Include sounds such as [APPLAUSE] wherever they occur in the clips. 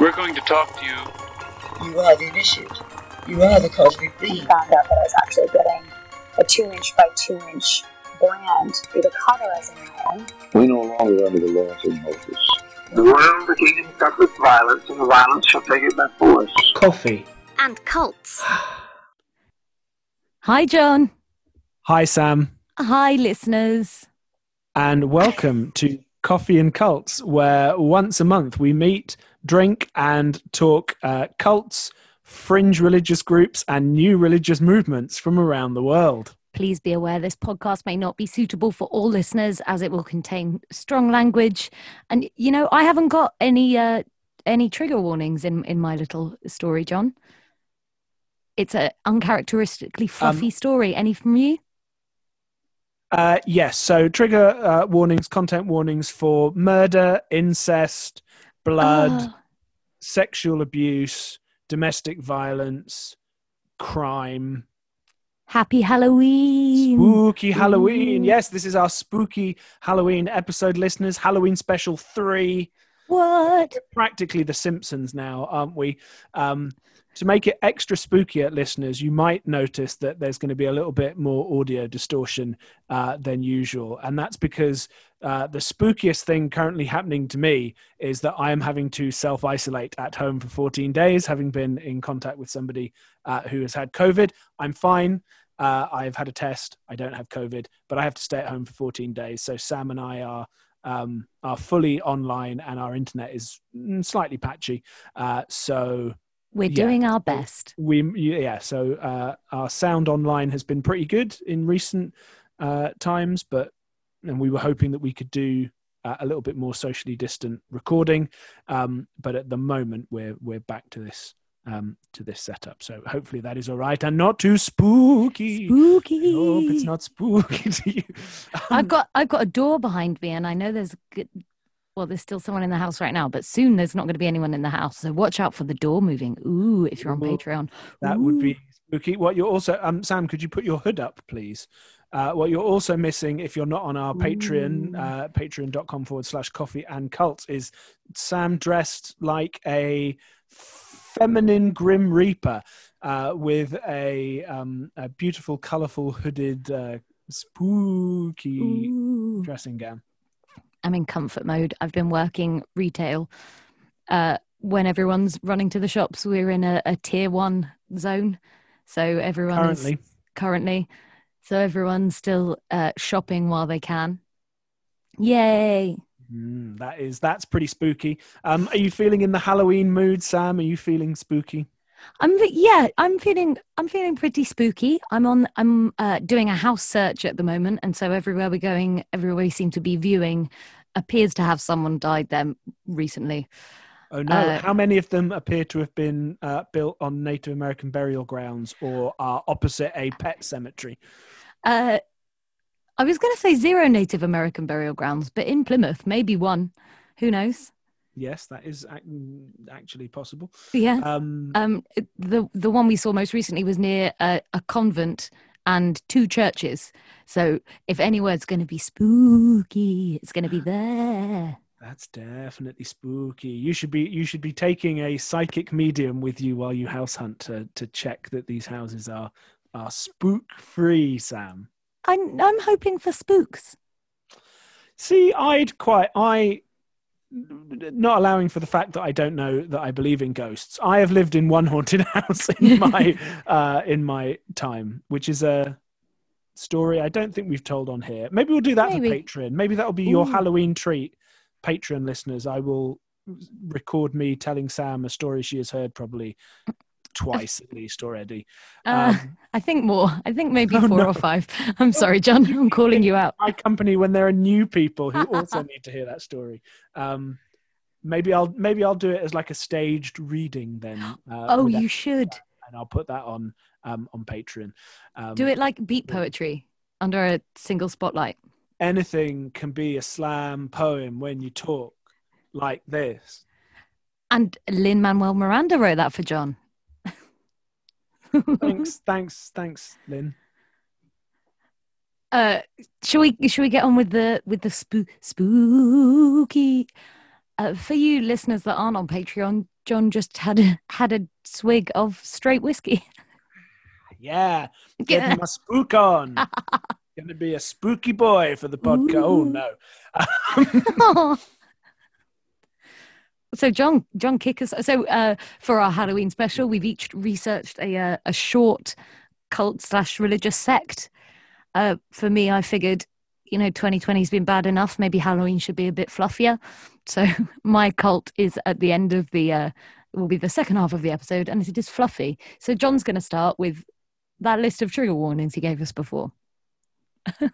We're going to talk to you. You are the initiate. You are the cosmic and being. found out that I was actually getting a two inch by two inch brand through the cauterizing iron. We no longer under the laws of Moses. The world the kingdom suffereth violence, and the violence shall take it by force. Coffee. and cults. [SIGHS] Hi, John. Hi, Sam, Hi, listeners. and welcome to Coffee and Cults, where once a month we meet, drink, and talk uh, cults, fringe religious groups, and new religious movements from around the world. Please be aware this podcast may not be suitable for all listeners as it will contain strong language. And, you know, I haven't got any uh, any trigger warnings in, in my little story, John. It's a uncharacteristically fluffy story. Any from you? Uh, yes, so trigger uh, warnings, content warnings for murder, incest, blood, Oh, sexual abuse, domestic violence, crime, happy Halloween. spooky Halloween. Ooh. Yes, this is our spooky Halloween episode, listeners. Halloween special three. What? Practically the Simpsons now, aren't we? Um, to make it extra spookier, listeners, you might notice that there's going to be a little bit more audio distortion uh, than usual. And that's because uh, the spookiest thing currently happening to me is that I am having to self isolate at home for 14 days, having been in contact with somebody uh, who has had COVID. I'm fine. Uh, I've had a test. I don't have COVID, but I have to stay at home for 14 days. So Sam and I are um, are fully online, and our internet is mm, slightly patchy. Uh, so We're Yeah. doing our best. we yeah so uh, our sound online has been pretty good in recent uh, times but and we were hoping that we could do uh, a little bit more socially distant recording um, but at the moment we're we're back to this um, to this setup so hopefully that is all right and not too spooky Spooky. I hope it's not spooky to you I've Um, got I've got a door behind me, and I know there's good, well, there's still someone in the house right now, but soon there's not going to be anyone in the house. So watch out for the door moving. Ooh, if you're on Ooh, Patreon, That would be spooky. What you're also, um, Sam, could you put your hood up, please? Uh, what you're also missing, if you're not on our Patreon, uh, patreon.com forward slash coffee and cult, is Sam dressed like a feminine Grim Reaper uh, with a, um, a beautiful, colorful, hooded, uh, spooky Ooh. dressing gown. I'm in comfort mode. I've been working retail. Uh, when everyone's running to the shops, we're in a, a tier one zone, so everyone Currently, is currently, so everyone's still uh, shopping while they can. Yay! Mm, that is that's pretty spooky. Um, are you feeling in the Halloween mood, Sam? Are you feeling spooky? I'm yeah, I'm feeling I'm feeling pretty spooky. I'm on I'm uh, doing a house search at the moment, and so everywhere we're going, everywhere we seem to be viewing, appears to have someone died there recently. Oh no! Uh, How many of them appear to have been uh, built on Native American burial grounds or are opposite a pet cemetery? Uh, I was going to say zero Native American burial grounds, but in Plymouth, maybe one. Who knows? Yes, that is ac- actually possible. Yeah. Um, Um, the the one we saw most recently was near a, a convent and two churches. So if anywhere's going to be spooky, it's going to be [GASPS] there. that's definitely spooky. You should be you should be taking a psychic medium with you while you house hunt to to check that these houses are are spook free. Sam. I'm I'm hoping for spooks. See, I'd quite I not allowing for the fact that I don't know that I believe in ghosts. I have lived in one haunted [LAUGHS] house in my [LAUGHS] uh in my time, which is a story I don't think we've told on here. Maybe we'll do that Maybe. for Patreon. Maybe that'll be your Ooh. Halloween treat. Patreon listeners, I will record me telling Sam a story she has heard probably twice at least already. Uh, Um, I think more. I think maybe [LAUGHS] Oh, four no. or five. I'm sorry, John. [LAUGHS] I'm calling you out. my company when there are new people who [LAUGHS] also need to hear that story. Um, maybe I'll maybe I'll do it as like a staged reading then. Uh, Oh, you should and I'll put that on um, on Patreon. Um, do it like beat poetry under a single spotlight. Anything can be a slam poem when you talk like this. And Lin Manuel Miranda wrote that for John. Thanks, thanks, thanks, Lin. Uh, should we should we get on with the with the spoo- spooky? Uh, for you listeners that aren't on Patreon, John just had a, had a swig of straight whiskey. Yeah, getting my spook on. [LAUGHS] Gonna be a spooky boy for the podcast. Oh no. [LAUGHS] [LAUGHS] so John, John, kick us. So uh, for our Halloween special, we've each researched a uh, a short cult slash religious sect. Uh, for me, I figured, you know, 2020 has been bad enough. Maybe Halloween should be a bit fluffier. So [LAUGHS] my cult is at the end of the uh, will be the second half of the episode, and it is fluffy. So John's going to start with that list of trigger warnings he gave us before. [LAUGHS]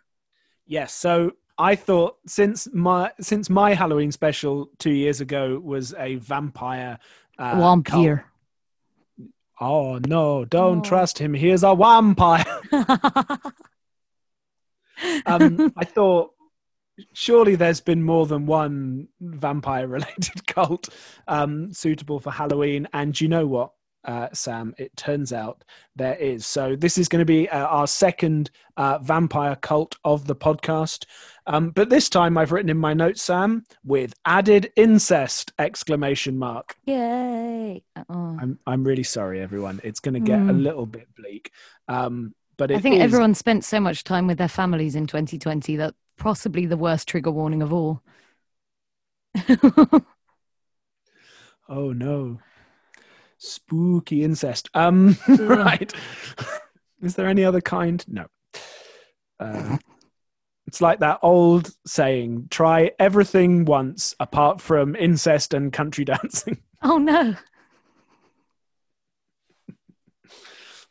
Yes. So I thought since my since my Halloween special two years ago was a vampire uh, Vampire. cult- Oh no! Don't Oh. trust him. He is a vampire. [LAUGHS] um, I thought surely there's been more than one vampire related [LAUGHS] cult um, suitable for Halloween. And you know what, uh, Sam? It turns out there is. So this is going to be uh, our second uh, vampire cult of the podcast. Um, but this time I've written in my notes, Sam, with added incest exclamation mark. Yay! Oh. I'm I'm really sorry, everyone. It's going to get a Mm. little bit bleak. Um, but I think is- everyone spent so much time with their families in 2020 that possibly the worst trigger warning of all. [LAUGHS] Oh no. Spooky incest. Um [LAUGHS] right. [LAUGHS] Is there any other kind? No. Uh, it's like that old saying, try everything once apart from incest and country [LAUGHS] dancing. oh no!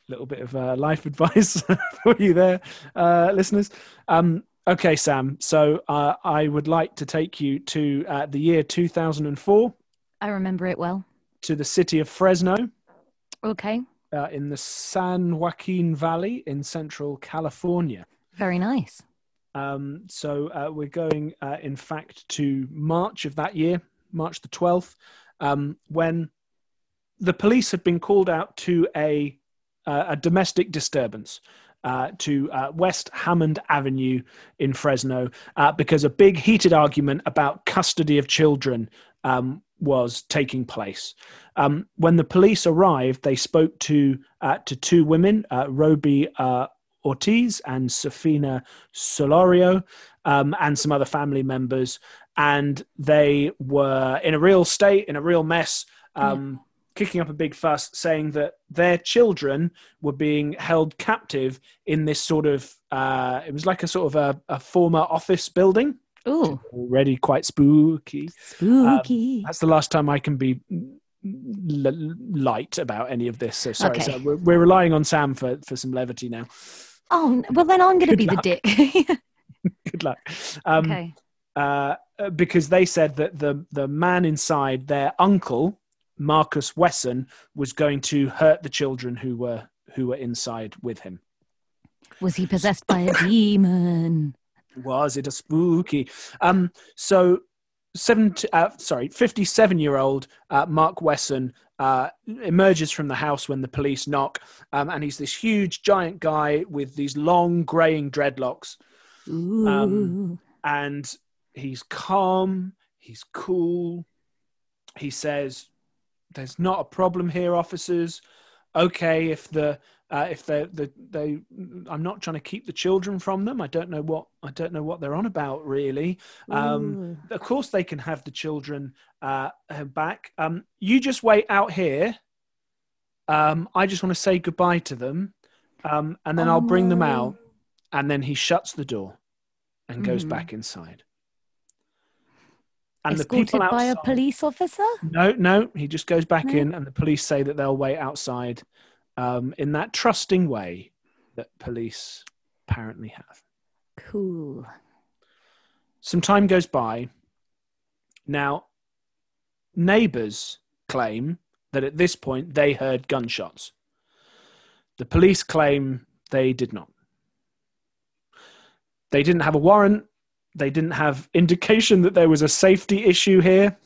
little bit of uh, life advice for you there, uh, listeners. Um, okay, Sam. So uh, I would like to take you to uh, the year 2004 I remember it well. To the city of Fresno. Okay, uh, in the San Joaquin Valley in central California. very nice. Um, so uh, we're going, uh, in fact, to March of that year, March the 12th, um, when the police had been called out to a, uh, a domestic disturbance. Uh, to uh, West Hammond Avenue in Fresno uh, because a big heated argument about custody of children um, was taking place. Um, when the police arrived, they spoke to uh, to two women, uh, Ruby uh, Ortiz and Sofina Solorio, um, and some other family members, and they were in a real state, in a real mess. Um, Kicking up a big fuss, saying that their children were being held captive in this sort of, uh, it was like a sort of a, a former office building, Ooh, already quite spooky. spooky. That's the last time I can be l- light about any of this. So sorry. Okay. So we're, we're relying on Sam for, for some levity now. oh, well then I'm going to be the dick. [LAUGHS] [LAUGHS] Good luck. Um, okay. uh, because they said that the the man inside, their uncle Marcus Wesson, was going to hurt the children who were who were inside with him. Was he possessed by a demon? Was it a spooky? Um, so, seven, uh, sorry, fifty-seven-year-old uh, Mark Wesson uh, emerges from the house when the police knock, um, and he's this huge, giant guy with these long, graying dreadlocks. Um, and he's calm, he's cool. He says, "There's not a problem here, officers. Okay, if the uh, if they the they, I'm not trying to keep the children from them. I don't know what I don't know what they're on about really. Um, of course, they can have the children uh, back. Um, you just wait out here. Um, I just want to say goodbye to them, um, and then Oh, I'll bring them out. And then he shuts the door and goes Mhm. back inside. And Escorted the people by a police officer? no, no, he just goes back No. in, and the police say that they'll wait outside um, in that trusting way that police apparently have. Cool. Some time goes by. Now, neighbors claim that at this point they heard gunshots. The police claim they did not. They didn't have a warrant. They didn't have indication that there was a safety issue here.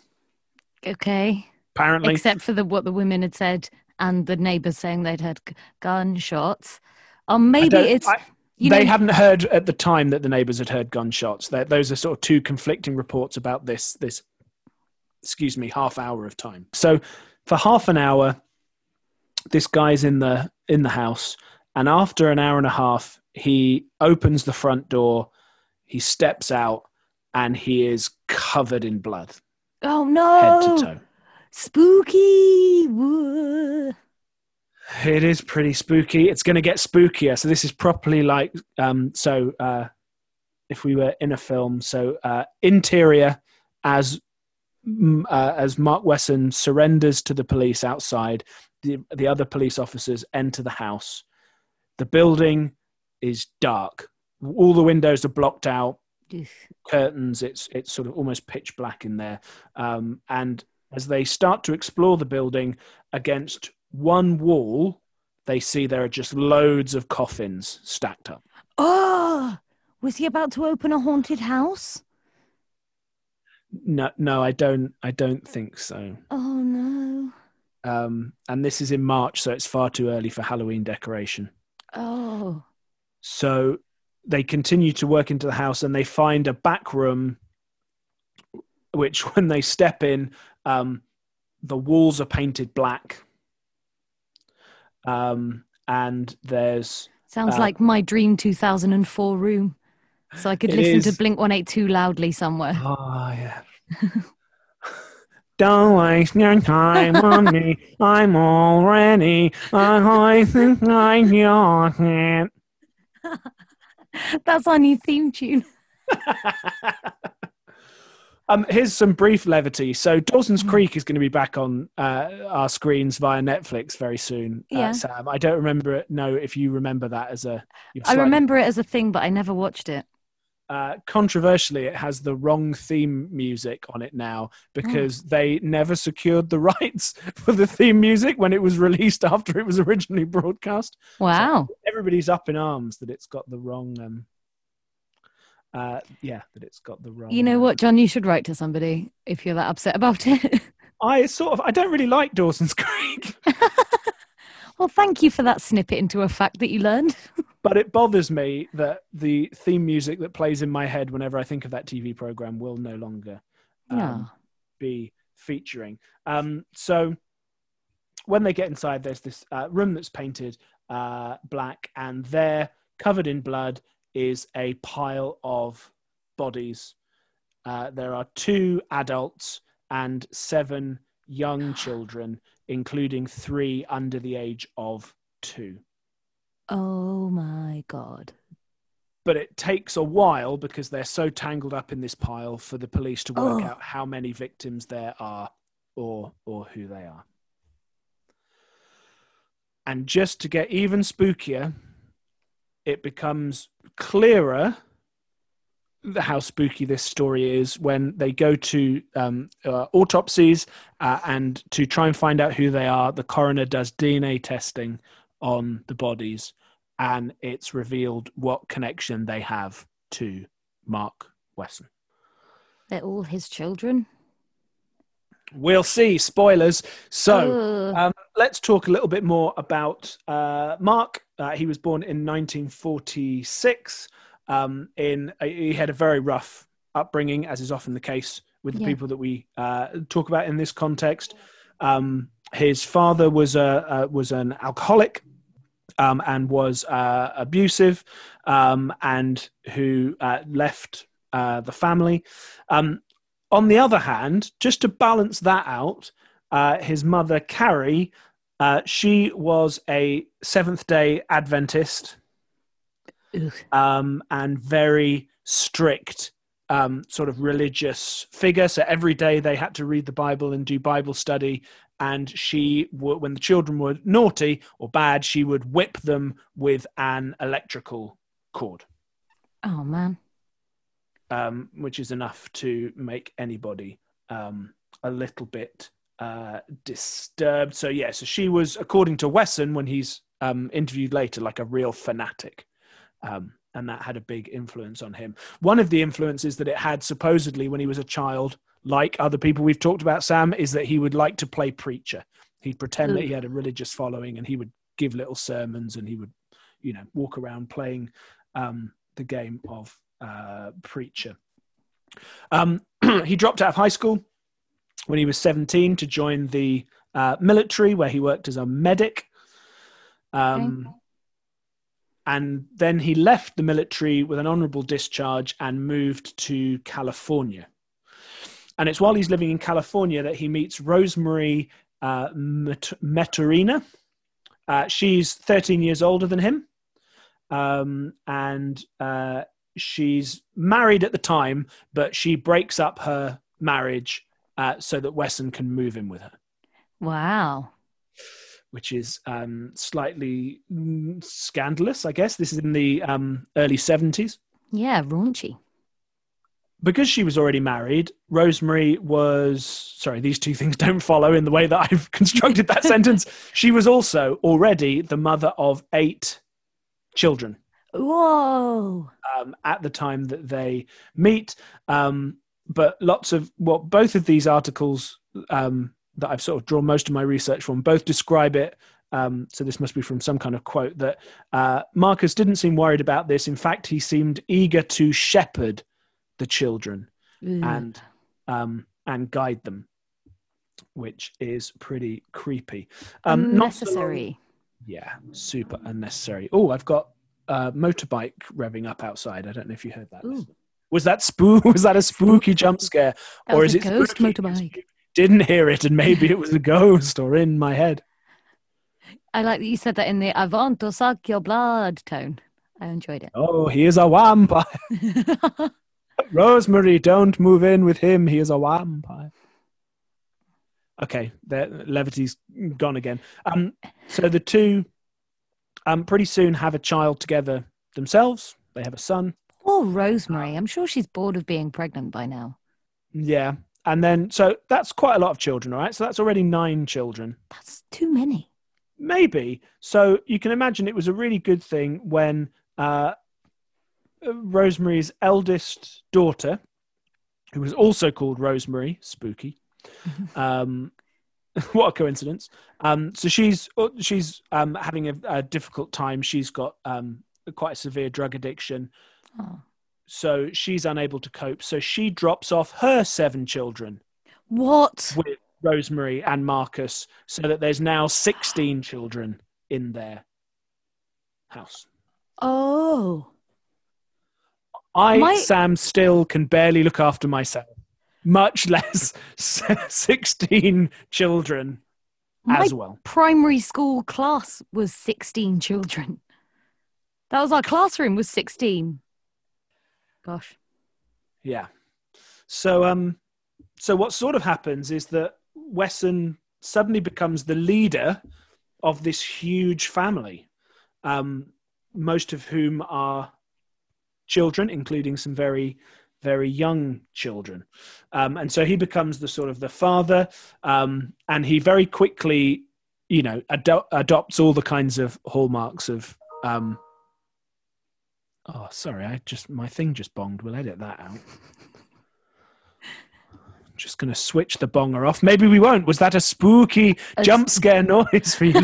Okay. Apparently, Except for the what the women had said and the neighbors saying they'd heard gunshots. Or maybe it's I- they know, hadn't heard at the time that the neighbors had heard gunshots. That those are sort of two conflicting reports about this this excuse me, half hour of time. So for half an hour, this guy's in the in the house, and after an hour and a half, he opens the front door, he steps out, and he is covered in blood, Oh no head to toe. Spooky. It is pretty spooky. It's going to get spookier. So this is properly like um, so. Uh, if we were in a film, so uh, interior as mm, uh, as Mark Wesson surrenders to the police outside, the the other police officers enter the house. The building is dark. All the windows are blocked out. Curtains. It's it's sort of almost pitch black in there. Um, and as they start to explore the building against one wall, they see there are just loads of coffins stacked up. Oh, was he about to open a haunted house? No, no, I don't. I don't think so. Oh no. Um, and this is in March, so it's far too early for Halloween decoration. Oh. So they continue to work into the house, and they find a back room, which, [LAUGHS] when they step in, um, the walls are painted black. Um, and there's Sounds Uh, like my dream 2004 room. So I could listen to is. Blink 182 loudly somewhere. Oh, yeah. [LAUGHS] Don't waste your time on me. I'm already I think I'm yours. That's our new theme tune. [LAUGHS] um, here's some brief levity. So Dawson's Mm. Creek is going to be back on uh, our screens via Netflix very soon. Yeah. Uh, Sam, I don't remember it. No, if you remember that as a. I remember it as a thing, but I never watched it. Uh, controversially, it has the wrong theme music on it now because they never secured the [LAUGHS] rights for the theme music when it was released after it was originally broadcast. Wow. Everybody's up in arms that it's got the wrong. Um, uh, yeah, that it's got the wrong. You know uh, what, John? You should write to somebody if you're that upset about it. [LAUGHS] I sort of. I don't really like Dawson's Creek, [LAUGHS] [LAUGHS] well, thank you for that snippet into a fact that you learned. but it bothers me that the theme music that plays in my head whenever I think of that TV program will no longer um, Yeah. be featuring. Um, so when they get inside, there's this uh, room that's painted uh, black, and there, covered in blood, is a pile of bodies. Uh, there are two adults and seven young [SIGHS] children, including three under the age of two. Oh my God. But it takes a while because they're so tangled up in this pile for the police to work Oh. out how many victims there are or or who they are. And just to get even spookier, it becomes clearer how spooky this story is when they go to um, uh, autopsies uh, and to try and find out who they are. The coroner does DNA testing on the bodies, and it's revealed what connection they have to Mark Wesson. They're all his children. We'll see. Spoilers. So. Um, let's talk a little bit more about uh, Mark. Uh, he was born in 1946. Um, in he had a very rough upbringing, as is often the case with the Yeah. people that we uh, talk about in this context. Um, his father was a uh, was an alcoholic um, and was uh, abusive, um, and who uh, left uh, the family. Um, on the other hand, just to balance that out, uh, his mother Carrie, uh, she was a Seventh Day Adventist um, and very strict um, sort of religious figure. So every day they had to read the Bible and do Bible study. And she, w- when the children were naughty or bad, she would whip them with an electrical cord, Oh man. um, which is enough to make anybody um, a little bit uh, disturbed. So yeah, so she was, according to Wesson, when he's um, interviewed later, like a real fanatic. Um, and that had a big influence on him. One of the influences that it had supposedly when he was a child, like other people we've talked about, Sam, is that he would like to play preacher. He'd pretend that he had a religious following and he would give little sermons and he would, you know, walk around playing um, the game of uh, preacher. Um, [CLEARS THROAT] he dropped out of high school when he was 17 to join the uh, military, where he worked as a medic. Um, And then he left the military with an honorable discharge and moved to California. And it's while he's living in California that he meets Rosemary uh, Maytorena. Uh, she's 13 years older than him. Um, and uh, she's married at the time, but she breaks up her marriage uh, so that Wesson can move in with her, Wow. which is um, slightly mm, scandalous, I guess. This is in the um, early 70s. Yeah, raunchy. Because she was already married, Rosemary was sorry, these two things [LAUGHS] don't follow in the way that I've [LAUGHS] constructed that [LAUGHS] sentence. She was also already the mother of eight children. Whoa. um, at the time that they meet. Um, but lots of well, both of these articles um, that I've sort of drawn most of my research from both describe it. Um, so this must be from some kind of quote that uh, Marcus didn't seem worried about this. In fact, he seemed eager to shepherd the children Ooh. and um, and guide them, which is pretty creepy. Um, so yeah, super unnecessary. Oh, I've got a motorbike revving up outside. I don't know if you heard that. Was that spook? [LAUGHS] Was that a spooky jump scare, That or is a it ghost spooky motorbike. Didn't hear it, and maybe it was a ghost or in my head. I like that you said that in the Avanto suck your blood tone. I enjoyed it. Oh, he is a vampire. [LAUGHS] Rosemary, don't move in with him. He is a vampire. Okay, the levity's gone again. Um, so the two, um, pretty soon have a child together themselves. They have a son. Poor Rosemary. I'm sure she's bored of being pregnant by now. Yeah. And then, so that's quite a lot of children, all right? So that's already nine children. That's too many. Maybe. So you can imagine it was a really good thing when uh, Rosemary's eldest daughter, who was also called Rosemary, spooky. [LAUGHS] um, [LAUGHS] what a coincidence. Um, so she's she's um, having a, a difficult time. She's got um, quite a severe drug addiction. Oh. So she's unable to cope. So she drops off her seven children What? with Rosemary and Marcus so that there's now 16 children in their house. Oh. I, My- Sam, still can barely look after myself, much less [LAUGHS] 16 children My as well. primary school class was 16 children. That was our classroom was 16. Gosh. Yeah. So, um, so what sort of happens is that Wesson suddenly becomes the leader of this huge family, um, most of whom are children, including some very, very young children. Um, and so he becomes the sort of the father, um, and he very quickly, you know, ado- adopts all the kinds of hallmarks of. Um, oh, sorry, I just my thing just bonged. We'll edit that out. [LAUGHS] Just going to switch the bonger off. Maybe we won't. Was that a spooky A jump scare noise for you?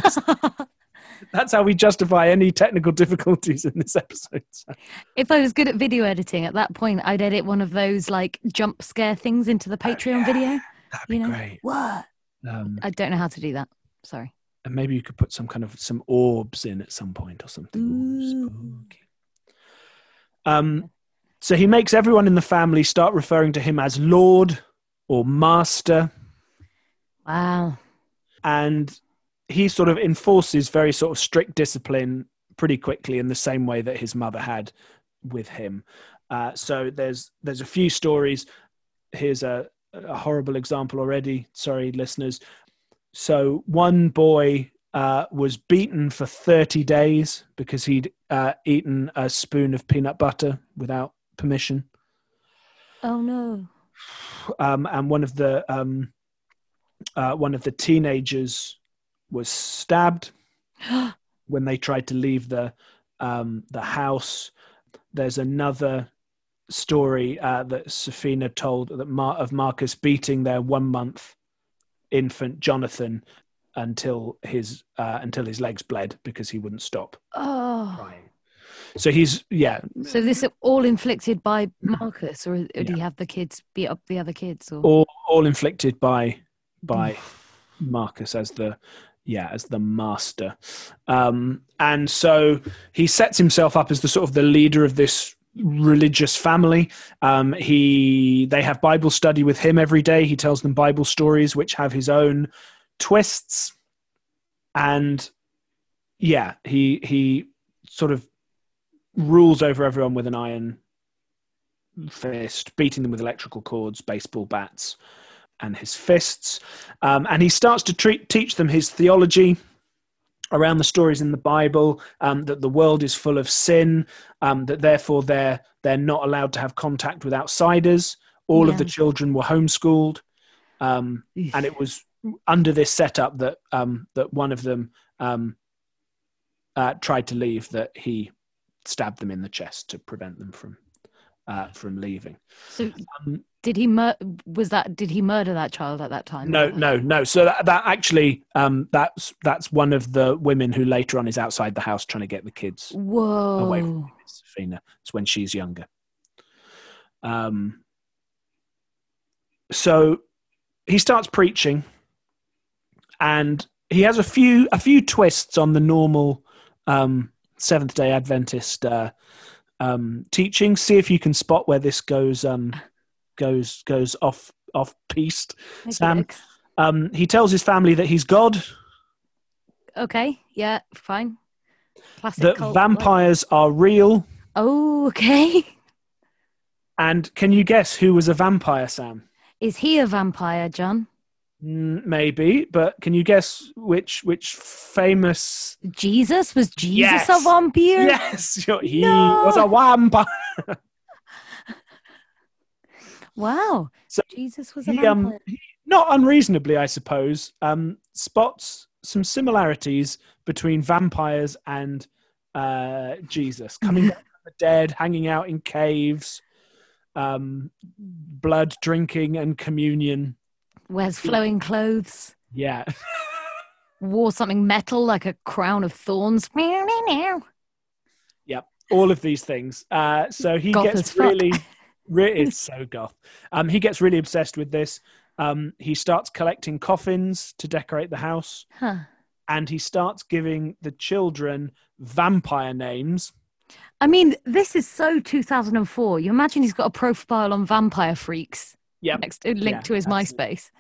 [LAUGHS] That's how we justify any technical difficulties in this episode. So- If I was good at video editing at that point, I'd edit one of those like jump scare things into the Patreon video. That'd be You know? great. What? Um, I don't know how to do that. Sorry. and maybe you could put some kind of some orbs in at some point or something. Ooh. spooky. Um, so he makes everyone in the family start referring to him as Lord or Master, Wow. and he sort of enforces very sort of strict discipline pretty quickly in the same way that his mother had with him. Uh, so there's there's a few stories. Here's a, a horrible example already. Sorry, listeners. So one boy uh, was beaten for 30 days because he'd uh, eaten a spoon of peanut butter without permission. Oh no. Um, and one of the um, uh, one of the teenagers was stabbed [GASPS] when they tried to leave the um, the house. There's another story uh, that Safina told that Mar- of Marcus beating their one month infant Jonathan until his uh, until his legs bled because he wouldn't stop Oh. crying. So he's yeah So this is all inflicted by Marcus, or, or do Yeah. you have the kids beat up the other kids? Or all all inflicted by by Marcus as the yeah as the master, um, and so he sets himself up as the sort of the leader of this religious family. Um, he they have Bible study with him every day. He tells them Bible stories which have his own twists, and yeah, he he sort of rules over everyone with an iron fist, beating them with electrical cords, baseball bats, and his fists. Um, and he starts to treat, teach them his theology around the stories in the Bible um, that the world is full of sin, um, that therefore they're they're not allowed to have contact with outsiders. All of the children were homeschooled, um, and it was under this setup that um, that one of them um, uh, tried to leave. That he stabbed them in the chest to prevent them from uh, from leaving. So Um, did he mur- was that did he murder that child at that time? No, no, no. So that, that actually, um, that's that's one of the women who later on is outside the house trying to get the kids Whoa. away from Safina. It's when she's younger. Um, so he starts preaching, and he has a few a few twists on the normal um, Seventh Day Adventist uh, um, teaching. See if you can spot where this goes um, goes goes off off piste. Sam? Um, he tells his family that he's God, Okay. Yeah. Fine. Classic. that cult, vampires are real, Oh, okay. and can you guess who was a vampire, Sam? Is he a vampire, John? Maybe, but can you guess which which famous? Jesus was Jesus Yes. a vampire? Yes, [LAUGHS] he No. was a vampire. [LAUGHS] Wow. So Jesus was a He, vampire. um, he- not unreasonably, I suppose, um, spots some similarities between vampires and uh, Jesus, [LAUGHS] coming back from the dead, hanging out in caves, um, blood drinking and communion. Wears flowing clothes. Yeah. Wore something metal like a crown of thorns. Meow. all of these things. Uh, so he Goth gets really, [LAUGHS] re- it's so goth. Um, he gets really obsessed with this. Um, he starts collecting coffins to decorate the house, Huh. and he starts giving the children vampire names. I mean, this is so 2004. You imagine he's got a profile on vampire freaks Yep. next linked Yeah, to his absolutely. MySpace.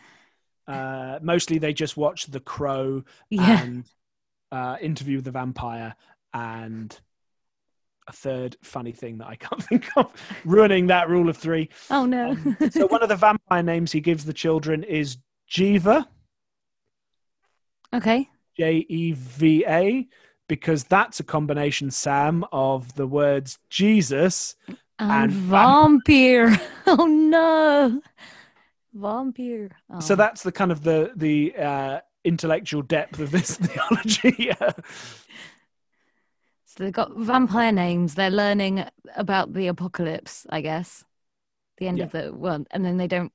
Uh, mostly, they just watch The Crow Yeah. and uh, Interview with the Vampire, and a third funny thing that I can't [LAUGHS] think of, ruining that rule of three. Oh no. Um, so one of the vampire names he gives the children is Jeva. okay. J E V A, because that's a combination, Sam, of the words Jesus. And, And [LAUGHS] vampire. oh no. Vampire. Oh. So that's the kind of the the uh, intellectual depth of this [LAUGHS] theology. [LAUGHS] So they've got vampire names. They're learning about the apocalypse, I guess. The end Yeah. of the world. And then they don't,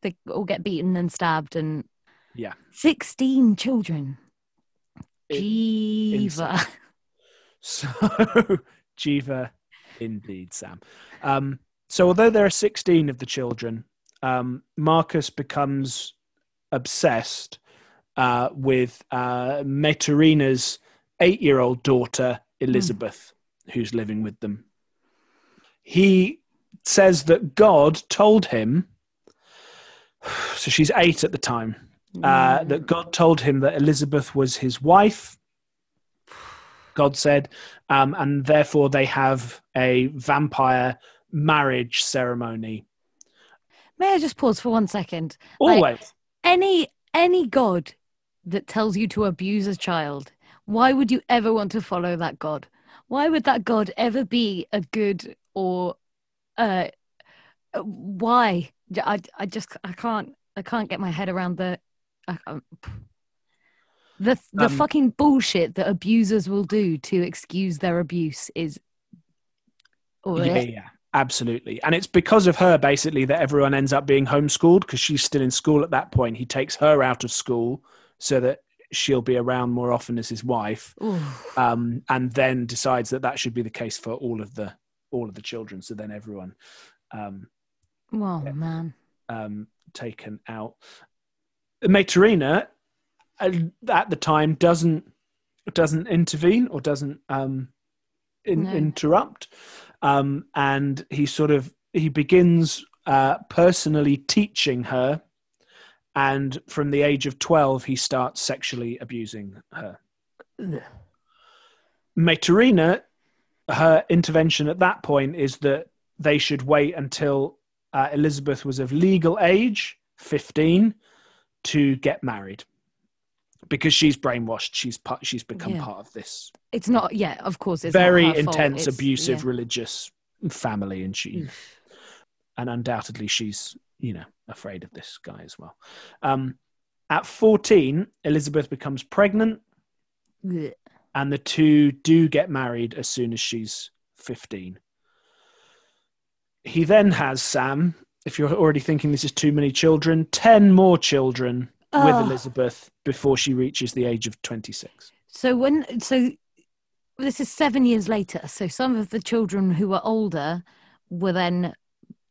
they all get beaten and stabbed and. Yeah. 16 children. It- Jeva. so Jeva, indeed, Sam. Um, so although there are sixteen of the children, um, Marcus becomes obsessed uh, with uh, Maytorena's eight-year-old daughter Elizabeth, who's living with them. He says that God told him. [SIGHS] So she's eight at the time. uh, that God told him that Elizabeth was his wife. God said, um, and therefore they have a vampire marriage ceremony. May I just pause for one second? Like- Always. Any any god that tells you to abuse a child, why would you ever want to follow that god? Why would that god ever be a good or uh why? I I just I can't I can't get my head around the I can't- the the Um, fucking bullshit that abusers will do to excuse their abuse is oh, yeah, yeah, absolutely. And it's because of her basically that everyone ends up being homeschooled because she's still in school at that point. He takes her out of school so that she'll be around more often as his wife, um, and then decides that that should be the case for all of the all of the children. So then everyone. Um, oh man um, taken out. Maytorena, at the time, doesn't doesn't intervene or doesn't um, in, No. interrupt, um, and he sort of he begins uh, personally teaching her, and from the age of twelve, he starts sexually abusing her. Maytorena, her intervention at that point is that they should wait until uh, Elizabeth was of legal age, 15, to get married. Because she's brainwashed, she's part, she's become Yeah. part of this It's not. Yeah, of course. It's very intense, abusive, yeah. religious family, and she, and undoubtedly, she's you know afraid of this guy as well. Um, at fourteen, Elizabeth becomes pregnant, Blech. and the two do get married as soon as she's 15. He then has Sam, if you're already thinking this is too many children, 10 more children with Oh. Elizabeth before she reaches the age of 26. So when so this is seven years later. So some of the children who were older were then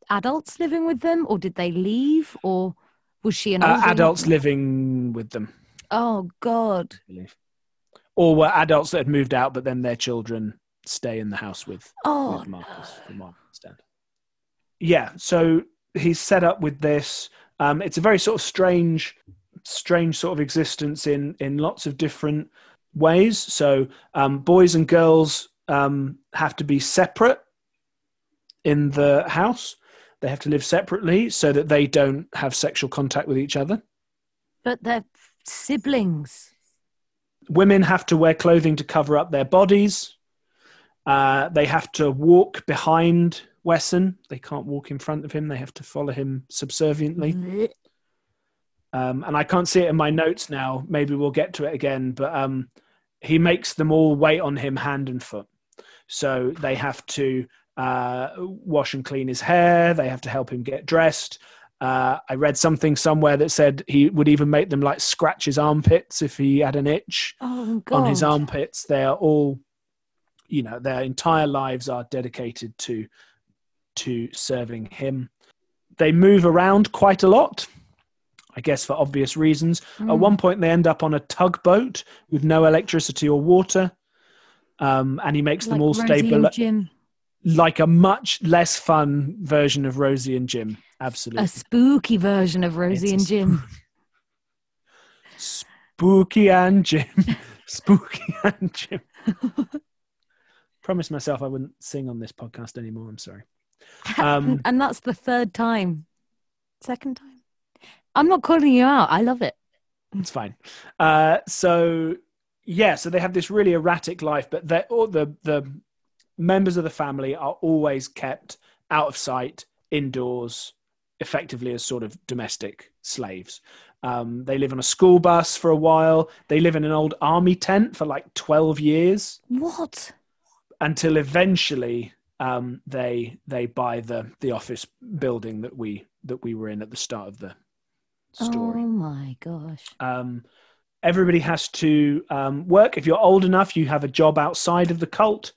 adults living with them, or did they leave, or was she an Uh, adults living with them, Oh God! Or were adults that had moved out, but then their children stay in the house with, Oh with Marcus, no. from what I understand. Yeah, so he's set up with this. Um, it's a very sort of strange, strange sort of existence in in lots of different ways. So um, boys and girls um, have to be separate in the house. They have to live separately so that they don't have sexual contact with each other. But they're siblings. Women have to wear clothing to cover up their bodies. Uh, they have to walk behind Wesson. They can't walk in front of him. They have to follow him subserviently. Um, and I can't see it in my notes now. Maybe we'll get to it again. But um, he makes them all wait on him hand and foot. So they have to uh, wash and clean his hair. They have to help him get dressed. Uh, I read something somewhere that said he would even make them like scratch his armpits if he had an itch Oh on his armpits. They are all, you know, their entire lives are dedicated to to serving him. They move around quite a lot, I guess for obvious reasons. At Mm. one point, they end up on a tugboat with no electricity or water, um, and he makes them all Rosie stay below, Jim. like a much less fun version of Rosie and Jim. Absolutely, A spooky version of Rosie It's and Jim. Spooky and Jim. [LAUGHS] Spooky and Jim. [LAUGHS] Promised myself I wouldn't sing on this podcast anymore. I'm sorry. [LAUGHS] Um, and that's the third time. Second time. I'm not calling you out. I love it. It's fine. Uh, so yeah, so they have this really erratic life, but they all the the members of the family are always kept out of sight, indoors, effectively as sort of domestic slaves. Um, they live on a school bus for a while. They live in an old army tent for like twelve years. What? until eventually um, they they buy the the office building that we that we were in at the start of the story. Oh my gosh. Um, everybody has to um, work. If you're old enough, you have a job outside of the cult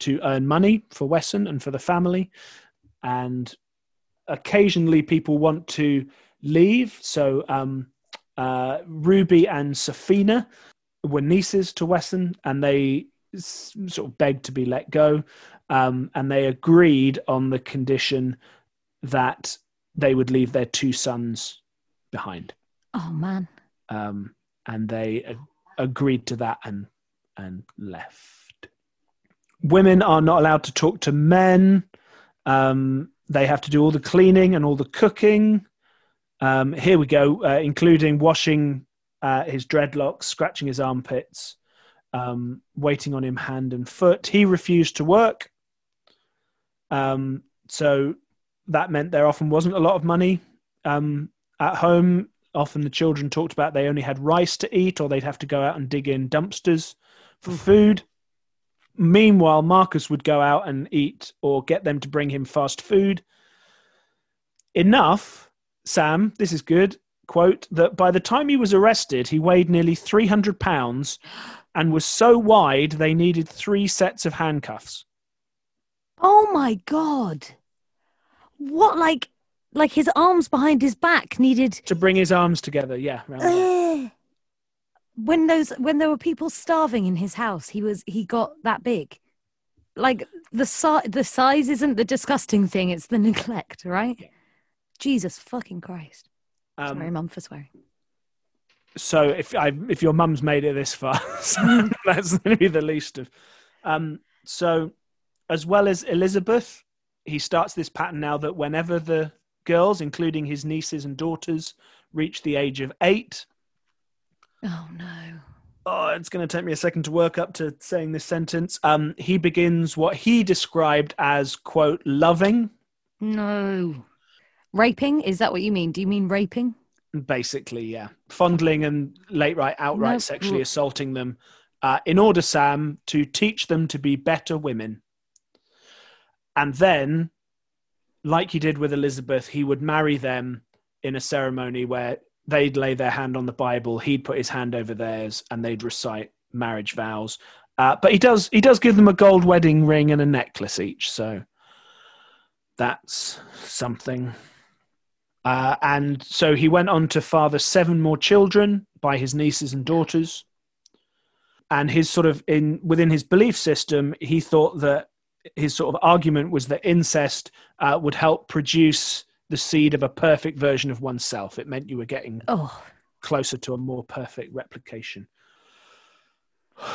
to earn money for Wesson and for the family. And occasionally, people want to leave. So um, uh, Ruby and Safina were nieces to Wesson, and they s- sort of begged to be let go. Um, and they agreed on the condition that they would leave their two sons behind Oh man. um, and they a- agreed to that and and left. Women are not allowed to talk to men. Um, they have to do all the cleaning and all the cooking. Um, here we go, uh, including washing uh, his dreadlocks, scratching his armpits, um, waiting on him hand and foot. He refused to work. Um, so that meant there often wasn't a lot of money um, at home often the children talked about they only had rice to eat or they'd have to go out and dig in dumpsters for hmm. food. Meanwhile, Marcus would go out and eat or get them to bring him fast food. Enough, Sam, this is good, quote, that by the time he was arrested, he weighed nearly 300 pounds and was so wide they needed three sets of handcuffs. Oh my god. What like like his arms behind his back needed to bring his arms together. Yeah, when those when there were people starving in his house he was he got that big. Like the si- the size isn't the disgusting thing it's the [LAUGHS] neglect right? Jesus fucking christ. Um, sorry mum for swearing. so if I if your mum's made it this far, [LAUGHS] so [LAUGHS] that's going to be the least of. Um, so, as well as Elizabeth, he starts this pattern now that whenever the girls, including his nieces and daughters, reach the age of eight, oh no. Oh, it's going to take me a second to work up to saying this sentence. Um, he begins what he described as quote loving, no. Raping? Is that what you mean? Do you mean raping? Basically, yeah, fondling and late right outright No. sexually assaulting them, uh, in order, Sam, to teach them to be better women. And then, like he did with Elizabeth, he would marry them in a ceremony where they'd lay their hand on the Bible, he'd put his hand over theirs, and they'd recite marriage vows. Uh, but he does he does give them a gold wedding ring and a necklace each, so that's something. Uh, and so he went on to father seven more children by his nieces and daughters. And his sort of in within his belief system, he thought that his sort of argument was that incest uh, would help produce the seed of a perfect version of oneself. It meant you were getting oh closer to a more perfect replication. [SIGHS]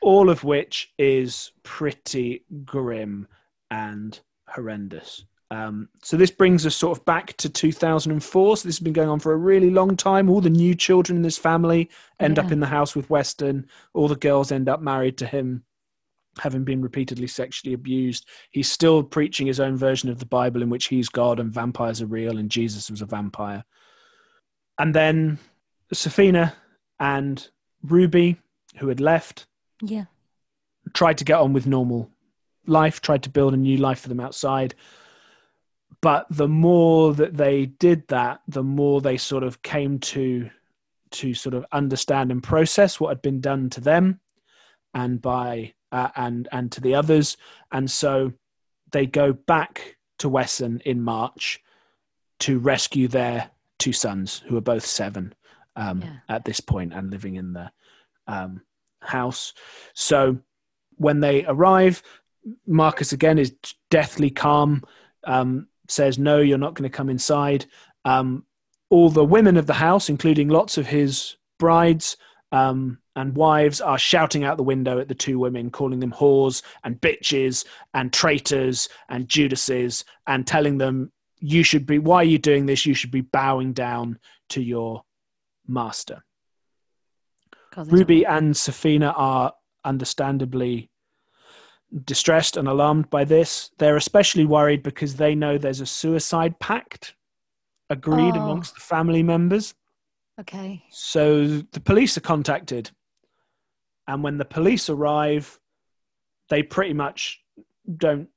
All of which is pretty grim and horrendous. Um, so this brings us sort of back to 2004. So this has been going on for a really long time. All the new children in this family end up in the house with Wesson. All the girls end up married to him, having been repeatedly sexually abused. He's still preaching his own version of the Bible in which he's God and vampires are real and Jesus was a vampire. And then Safina and Ruby, who had left, yeah tried to get on with normal life, tried to build a new life for them outside. But the more that they did that, the more they sort of came to to sort of understand and process what had been done to them and by uh, and and to the others. And so they go back to Wesson in March to rescue their two sons, who are both seven um, Yeah. at this point and living in the um, house. So when they arrive, Marcus again is deathly calm, um, says, No, you're not going to come inside. Um, all the women of the house, including lots of his brides um, and wives, are shouting out the window at the two women, calling them whores and bitches and traitors and Judases, and telling them, You should be, why are you doing this? You should be bowing down to your master. Ruby and Safina are understandably distressed and alarmed by this. They're especially worried because they know there's a suicide pact agreed Oh. amongst the family members. okay So the police are contacted. And when the police arrive, they pretty much don't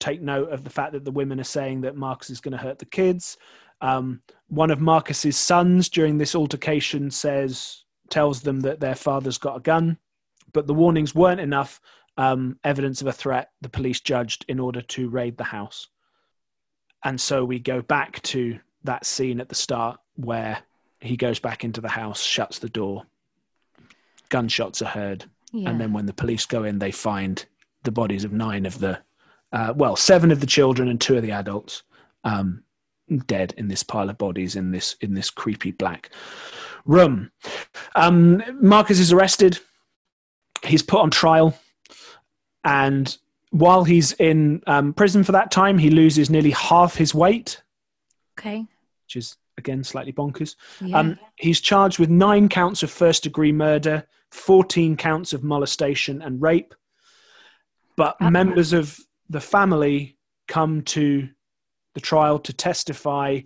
take note of the fact that the women are saying that Marcus is going to hurt the kids. Um, one of Marcus's sons during this altercation says, tells them that their father's got a gun, but the warnings weren't enough um, evidence of a threat, the police judged, in order to raid the house. And so we go back to that scene at the start where he goes back into the house, shuts the door, gunshots are heard, yeah and then when the police go in, they find the bodies of nine of the, uh, well, seven of the children and two of the adults, um, dead in this pile of bodies in this in this creepy black room. Um, Marcus is arrested. He's put on trial, and while he's in um, prison for that time, he loses nearly half his weight, okay which is again slightly bonkers. yeah Um, he's charged with nine counts of first degree murder, 14 counts of molestation and rape. But Uh- members of the family come to the trial to testify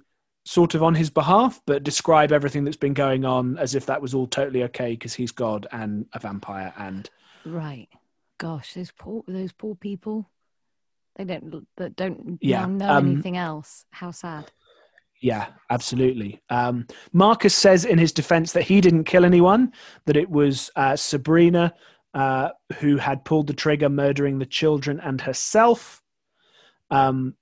sort of on his behalf, but describe everything that's been going on as if that was all totally okay because he's God and a vampire. And right gosh those poor those poor people they don't that don't Yeah, know um, anything else how sad Yeah, absolutely. Um, Marcus says in his defense that he didn't kill anyone, that it was uh, Sabrina uh, who had pulled the trigger, murdering the children and herself. Um,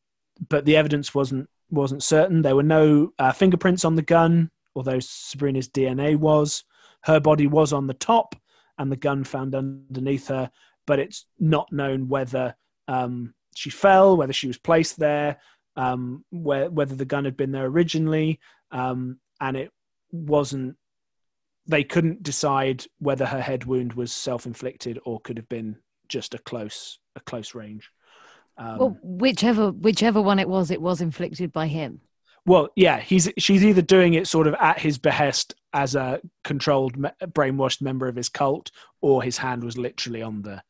but the evidence wasn't wasn't certain. There were no uh, fingerprints on the gun, although Sabrina's DNA was. Her body was on the top, and the gun found underneath her. But it's not known whether um, she fell, whether she was placed there, um, where, whether the gun had been there originally, um, and it wasn't. They couldn't decide whether her head wound was self-inflicted or could have been just a close a close range. Um, well, whichever whichever one it was, it was inflicted by him. well, yeah, he's she's either doing it sort of at his behest as a controlled, brainwashed member of his cult, or his hand was literally on the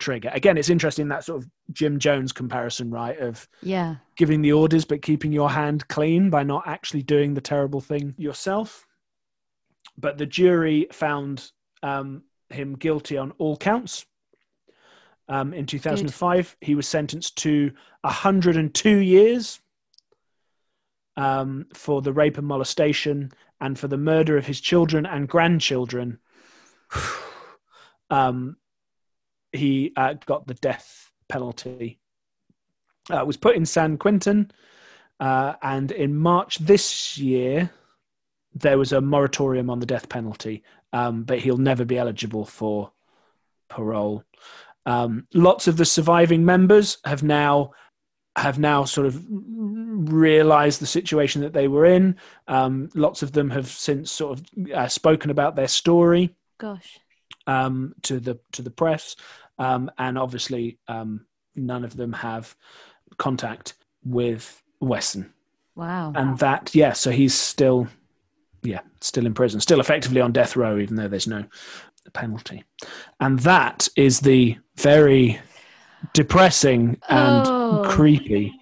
trigger. Again, it's interesting that sort of Jim Jones comparison, right? Of Yeah. giving the orders but keeping your hand clean by not actually doing the terrible thing yourself. But the jury found um, him guilty on all counts. Um, in 2005, he was sentenced to 102 years um, for the rape and molestation and for the murder of his children and grandchildren. [SIGHS] um, he uh, got the death penalty uh, was put in San Quentin, uh, and in March this year, there was a moratorium on the death penalty, um, but he'll never be eligible for parole. Um, lots of the surviving members have now have now sort of realized the situation that they were in. Um, lots of them have since sort of uh, spoken about their story Gosh. Um, to the to the press, um, and obviously um, none of them have contact with Wesson, Wow. and that yeah, so he's still yeah still in prison, still effectively on death row, even though there's no penalty, and that is the very depressing and Oh. creepy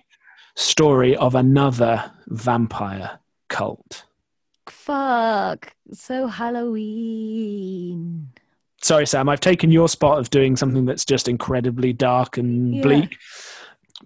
story of another vampire cult. Fuck. So Halloween. Sorry, Sam, I've taken your spot of doing something that's just incredibly dark and Yeah. bleak.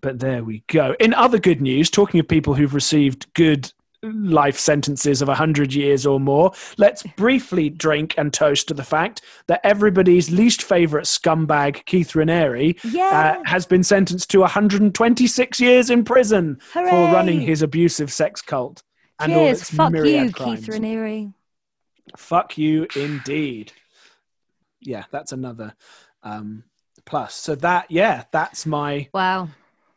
But there we go. In other good news, talking of people who've received good life sentences of 100 years or more, let's briefly drink and toast to the fact that everybody's least favorite scumbag, Keith Raniere, Yeah. uh, has been sentenced to 126 years in prison for running his abusive sex cult. And all Cheers. its Fuck myriad you, crimes. Keith Raniere. Fuck you indeed. Yeah, that's another um, plus. So that, yeah, that's my Wow.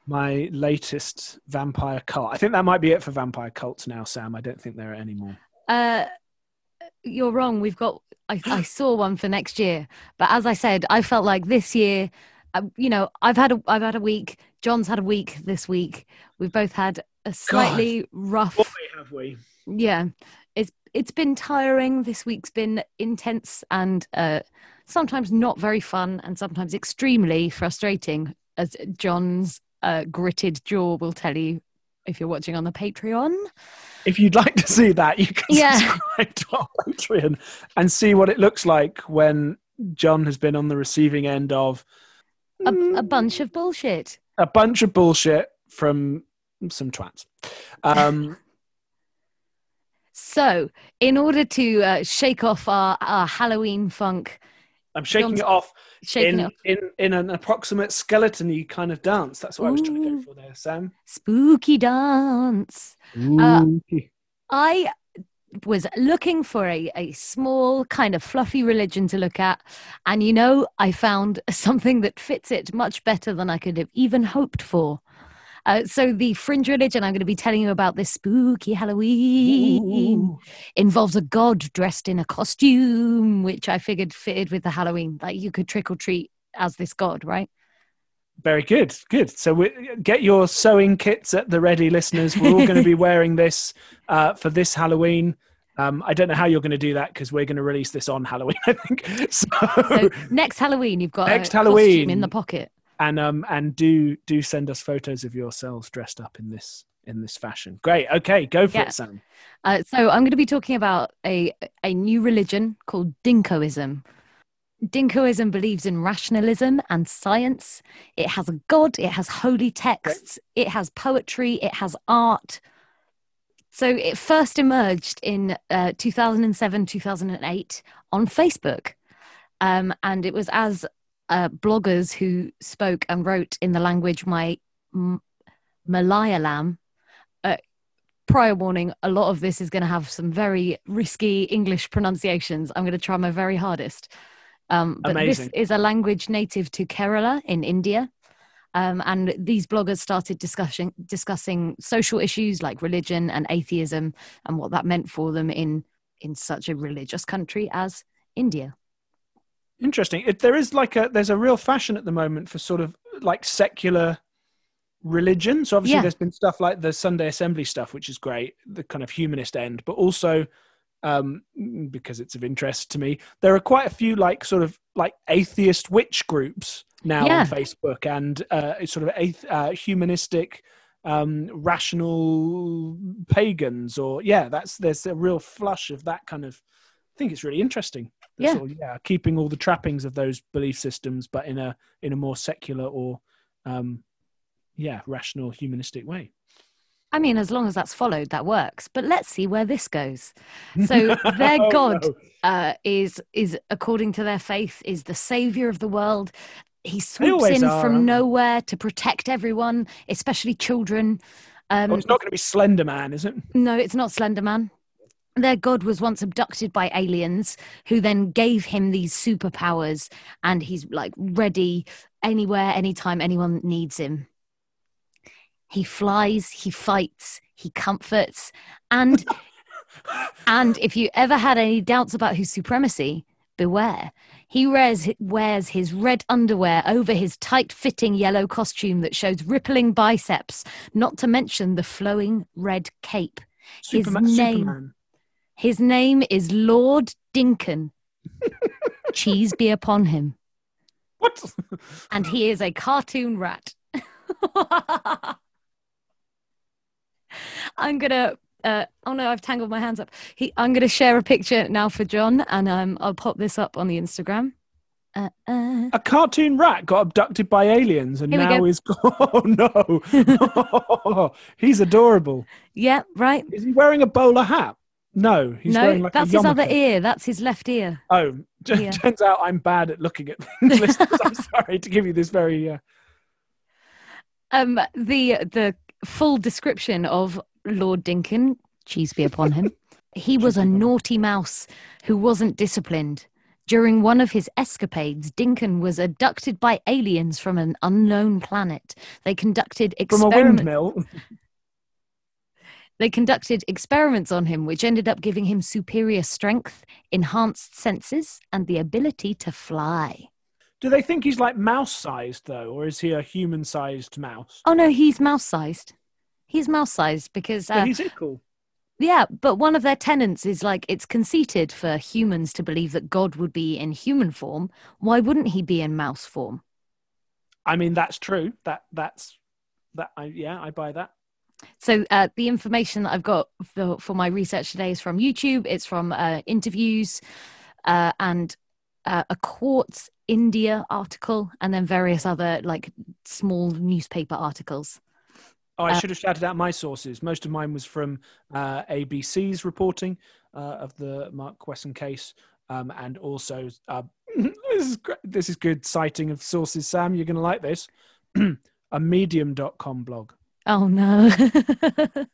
my latest vampire cult. I think that might be it for vampire cults now, Sam. I don't think there are any more. Uh, you're wrong. We've got. I, I [GASPS] saw one for next year, but as I said, I felt like this year. Uh, you know, I've had a I've had a week. John's had a week this week. We've both had a slightly rough. Boy, have we? Yeah, it's it's been tiring. This week's been intense and uh, sometimes not very fun, and sometimes extremely frustrating. As John's uh, gritted jaw will tell you if you're watching on the Patreon. If you'd like to see that, you can Yeah. subscribe to our Patreon and see what it looks like when John has been on the receiving end of A, a bunch of bullshit. a bunch of bullshit from some twats. Um, [LAUGHS] So, in order to uh, shake off our, our Halloween funk, I'm shaking John's it off shaking in, it off, in in an approximate skeleton-y kind of dance. That's what I was trying to go for there, Sam. spooky dance. Uh, I was looking for a, a small, kind of fluffy religion to look at. And you know, I found [LAUGHS] something that fits it much better than I could have even hoped for. Uh, so, the fringe religion I'm going to be telling you about this spooky Halloween Ooh. involves a god dressed in a costume, which I figured fitted with the Halloween. Like you could trick or treat as this god, right? Very good, good. So we, get your sewing kits at the ready, listeners. We're all going to be [LAUGHS] wearing this uh, for this Halloween. Um, I don't know how you're going to do that because we're going to release this on Halloween, [LAUGHS] I think. So, So next Halloween, you've got Next a costume Halloween. in the pocket. And um, and do do send us photos of yourselves dressed up in this in this fashion. Great. Okay, go for Yeah. it, Sam. Uh, so I'm going to be talking about a a new religion called Dinkoism. Dinkoism believes in rationalism and science. It has a god. It has holy texts. It has poetry. It has art. So it first emerged in uh, 2007, 2008 on Facebook, um, and it was as uh, bloggers who spoke and wrote in the language my M- Malayalam uh, prior warning a lot of this is going to have some very risky English pronunciations. I'm going to try my very hardest. Um, but Amazing. this is a language native to Kerala in India. Um, and these bloggers started discussing discussing social issues like religion and atheism and what that meant for them in in such a religious country as India. Interesting. It, there is like a there's a real fashion at the moment for sort of like secular religion. So obviously Yeah. there's been stuff like the Sunday Assembly stuff, which is great, the kind of humanist end, but also um, because it's of interest to me, there are quite a few like sort of like atheist witch groups now Yeah. on Facebook and uh, sort of ath- uh, humanistic um rational pagans or yeah that's there's a real flush of that kind of i think it's really interesting Yeah. Sort of, yeah keeping all the trappings of those belief systems but in a in a more secular or um yeah rational humanistic way I mean, as long as that's followed, that works. But let's see where this goes. [LAUGHS] So their Oh, god no. uh, is is according to their faith is the savior of the world. He swoops in are, from nowhere to protect everyone, especially children. Um, oh, it's not going to be slender man is it no, it's not Slender Man. Their god was once abducted by aliens who then gave him these superpowers, and he's like ready anywhere, anytime anyone needs him. He flies, he fights, he comforts, and [LAUGHS] and if you ever had any doubts about his supremacy, beware. He wears, wears his red underwear over his tight fitting yellow costume that shows rippling biceps, not to mention the flowing red cape. His name- Superman. His name is Lord Dinkin. [LAUGHS] Cheese be upon him. what And he is a cartoon rat. [LAUGHS] I'm gonna. Uh, oh no, I've tangled my hands up. He, I'm gonna share a picture now for John, and um, I'll pop this up on the Instagram. Uh, uh. a cartoon rat got abducted by aliens and now go. is [LAUGHS] oh no he's adorable Yeah, right. is he wearing a bowler hat no he's no, wearing like that's his other ear. That's his left ear. Oh, [LAUGHS] Yeah. [LAUGHS] turns out I'm bad at looking at things. [LAUGHS] listeners. I'm sorry to give you this very. Uh, Um, the the full description of Lord Dinkin, cheese be upon him. He was a naughty mouse who wasn't disciplined. During one of his escapades, Dinkin was abducted by aliens from an unknown planet. They conducted experiments. from a windmill. They conducted experiments on him, which ended up giving him superior strength, enhanced senses, and the ability to fly. Do they think he's like mouse sized though, or is he a human sized mouse? Oh no, he's mouse sized. He's mouse sized because uh, he's equal. Yeah, but one of their tenets is like it's conceited for humans to believe that God would be in human form. Why wouldn't he be in mouse form? I mean, that's true. That that's that. I, yeah, I buy that. So uh, the information that I've got for, for my research today is from YouTube. It's from uh, interviews uh, and uh, a Quartz India article, and then various other like small newspaper articles. Oh, I Uh, should have shouted out my sources. Most of mine was from uh, ABC's reporting uh, of the Mark Wesson case, um, and also uh, [LAUGHS] this is great. this is good citing of sources. Sam, you're going to like this. [CLEARS THROAT] a Medium.com blog. Oh no. [LAUGHS]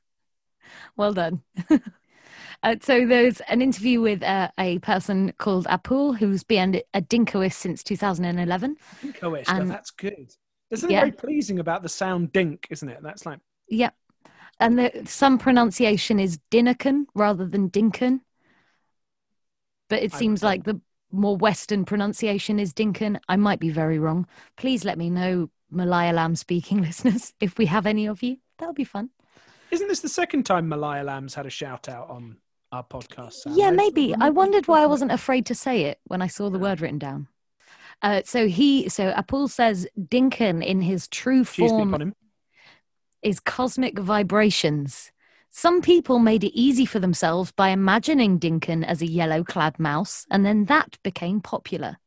well done. [LAUGHS] uh, so there's an interview with uh, a person called Apul who's been a Dinkoist since 2011. Dinkoish. And- that's good. There's something Yeah. very pleasing about the sound dink, isn't it? That's like Yep. And the, some pronunciation is Dinnican rather than Dinkin. But it seems like the more Western pronunciation is Dinkin. I might be very wrong. Please let me know, Malayalam speaking [LAUGHS] listeners, if we have any of you. that'll be fun. Isn't this the second time Malayalam's had a shout out on our podcast? Sam? Yeah, maybe. I wondered why I wasn't afraid to say it when I saw the word written down. Uh, so he, so Apul says Dinkin in his true form is cosmic vibrations. Some people made it easy for themselves by imagining Dinkin as a yellow clad mouse, and then that became popular.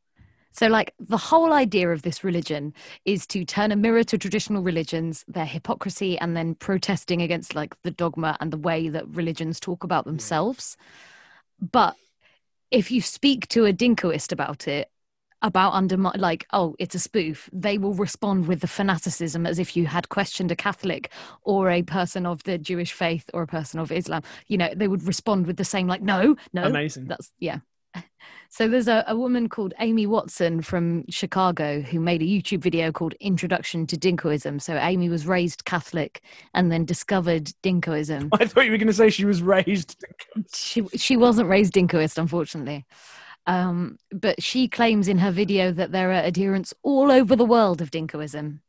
So, like, the whole idea of this religion is to turn a mirror to traditional religions, their hypocrisy, and then protesting against, like, the dogma and the way that religions talk about themselves. But if you speak to a Dinkoist about it, about undermine like oh it's a spoof they will respond with the fanaticism as if you had questioned a catholic or a person of the jewish faith or a person of islam you know they would respond with the same like no no Amazing. that's yeah [LAUGHS] so there's a, a woman called amy watson from chicago who made a youtube video called introduction to dinkoism. So amy was raised catholic and then discovered dinkoism. [LAUGHS] I thought you were going to say she was raised. [LAUGHS] she she wasn't raised dinkoist unfortunately. Um, but she claims in her video that there are adherents all over the world of dinkoism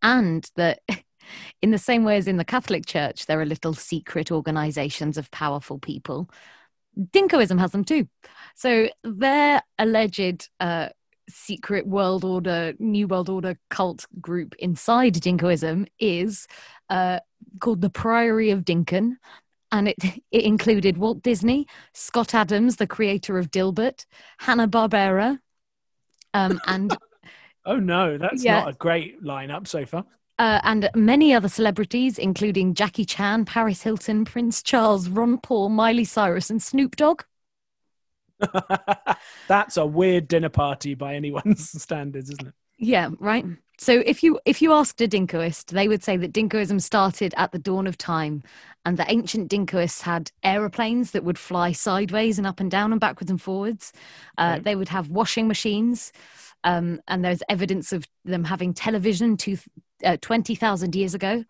and that [LAUGHS] in the same way as in the catholic church there are little secret organizations of powerful people dinkoism has them too so their alleged uh, secret world order new world order cult group inside dinkoism is uh, called the priory of dinkin and it it included Walt Disney, Scott Adams, the creator of Dilbert, Hanna Barbera, um, and [LAUGHS] Oh no, that's Yeah. not a great lineup so far. Uh, and many other celebrities, including Jackie Chan, Paris Hilton, Prince Charles, Ron Paul, Miley Cyrus, and Snoop Dogg. [LAUGHS] that's a weird dinner party by anyone's [LAUGHS] standards, isn't it? Yeah, right. So if you if you asked a Dinkoist, they would say that Dinkoism started at the dawn of time, and the ancient Dinkoists had aeroplanes that would fly sideways and up and down and backwards and forwards. Uh, Okay. They would have washing machines, um, and there's evidence of them having television to uh, twenty thousand years ago.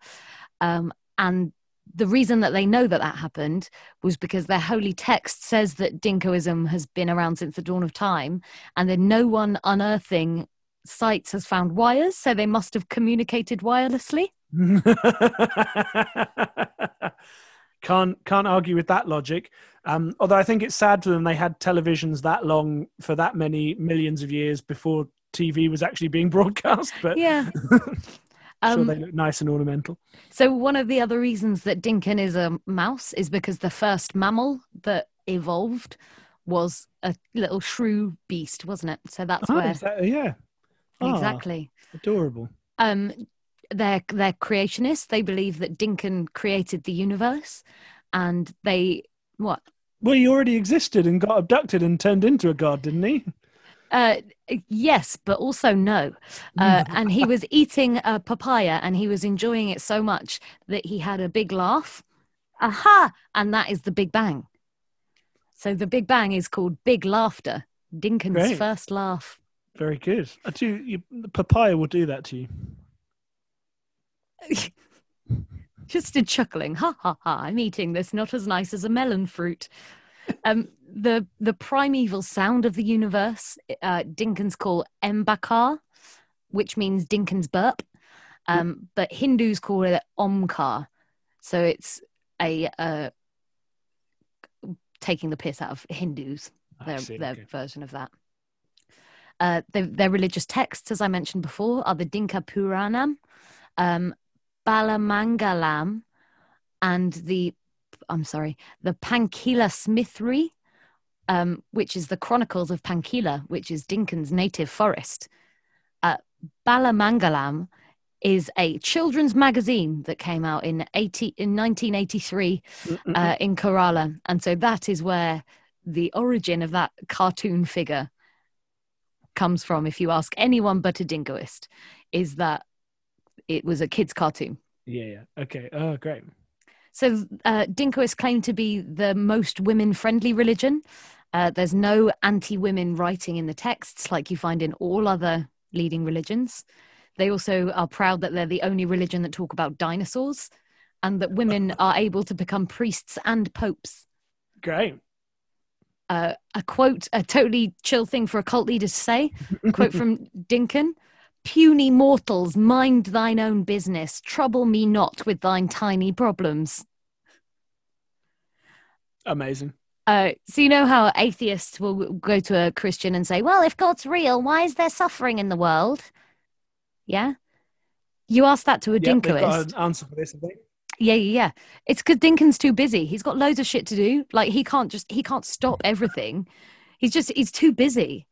Um, and the reason that they know that that happened was because their holy text says that Dinkoism has been around since the dawn of time, and then no one unearthing sites has found wires, so they must have communicated wirelessly. [LAUGHS] can't can't argue with that logic. Um, although I think it's sad for them they had televisions that long for that many millions of years before TV was actually being [LAUGHS] broadcast. But Yeah. [LAUGHS] sure Um, they look nice and ornamental. so one of the other reasons that Dinkin is a mouse is because the first mammal that evolved was a little shrew beast, wasn't it? So that's Oh, where that- yeah, Ah, exactly. adorable. Um, they're they're creationists. They believe that Dinkin created the universe, and they what Well, he already existed and got abducted and turned into a god, didn't he? Uh, yes, but also no. Uh, and he was eating a papaya and he was enjoying it so much that he had a big laugh. Aha! And that is the Big Bang. So the Big Bang is called Big Laughter. Dinkin's Great. first laugh. Very good. I do. You, the papaya will do that to you. [LAUGHS] Just a chuckling. Ha ha ha! I'm eating this, not as nice as a melon fruit. Um, the the primeval sound of the universe, uh, Dinkins call Mbakar, which means Dinkin's burp, um, but Hindus call it Omkar. So it's a uh, taking the piss out of Hindus, their, see, their okay. version of that. Uh, their, their religious texts, as I mentioned before, are the Dinka Puranam, um, Balamangalam, and the I'm sorry, the Pankila Smithri, um, which is the Chronicles of Pankila, which is Dinkin's native forest. Uh, Balamangalam is a children's magazine that came out in 80, in 1983 uh, in Kerala, and so that is where the origin of that cartoon figure comes from. If you ask anyone but a Dinkoist, is that it was a kids' cartoon. Yeah, yeah. Okay. Oh, great. So, uh, Dinkoists claim to be the most women friendly religion. Uh, there's no anti women writing in the texts like you find in all other leading religions. They also are proud that they're the only religion that talk about dinosaurs and that women [LAUGHS] are able to become priests and popes. Great. Uh, a quote, a totally chill thing for a cult leader to say. A quote [LAUGHS] from Dinkin Puny mortals, mind thine own business, trouble me not with thine tiny problems. Amazing. Uh, so you know how atheists will go to a Christian and say, "Well, if God's real, why is there suffering in the world?" Yeah, you ask that to a they've Dinkoist. an answer for this. Yeah, yeah, yeah. It's because Dinkin's too busy. He's got loads of shit to do. Like he can't just he can't stop everything. He's just he's too busy.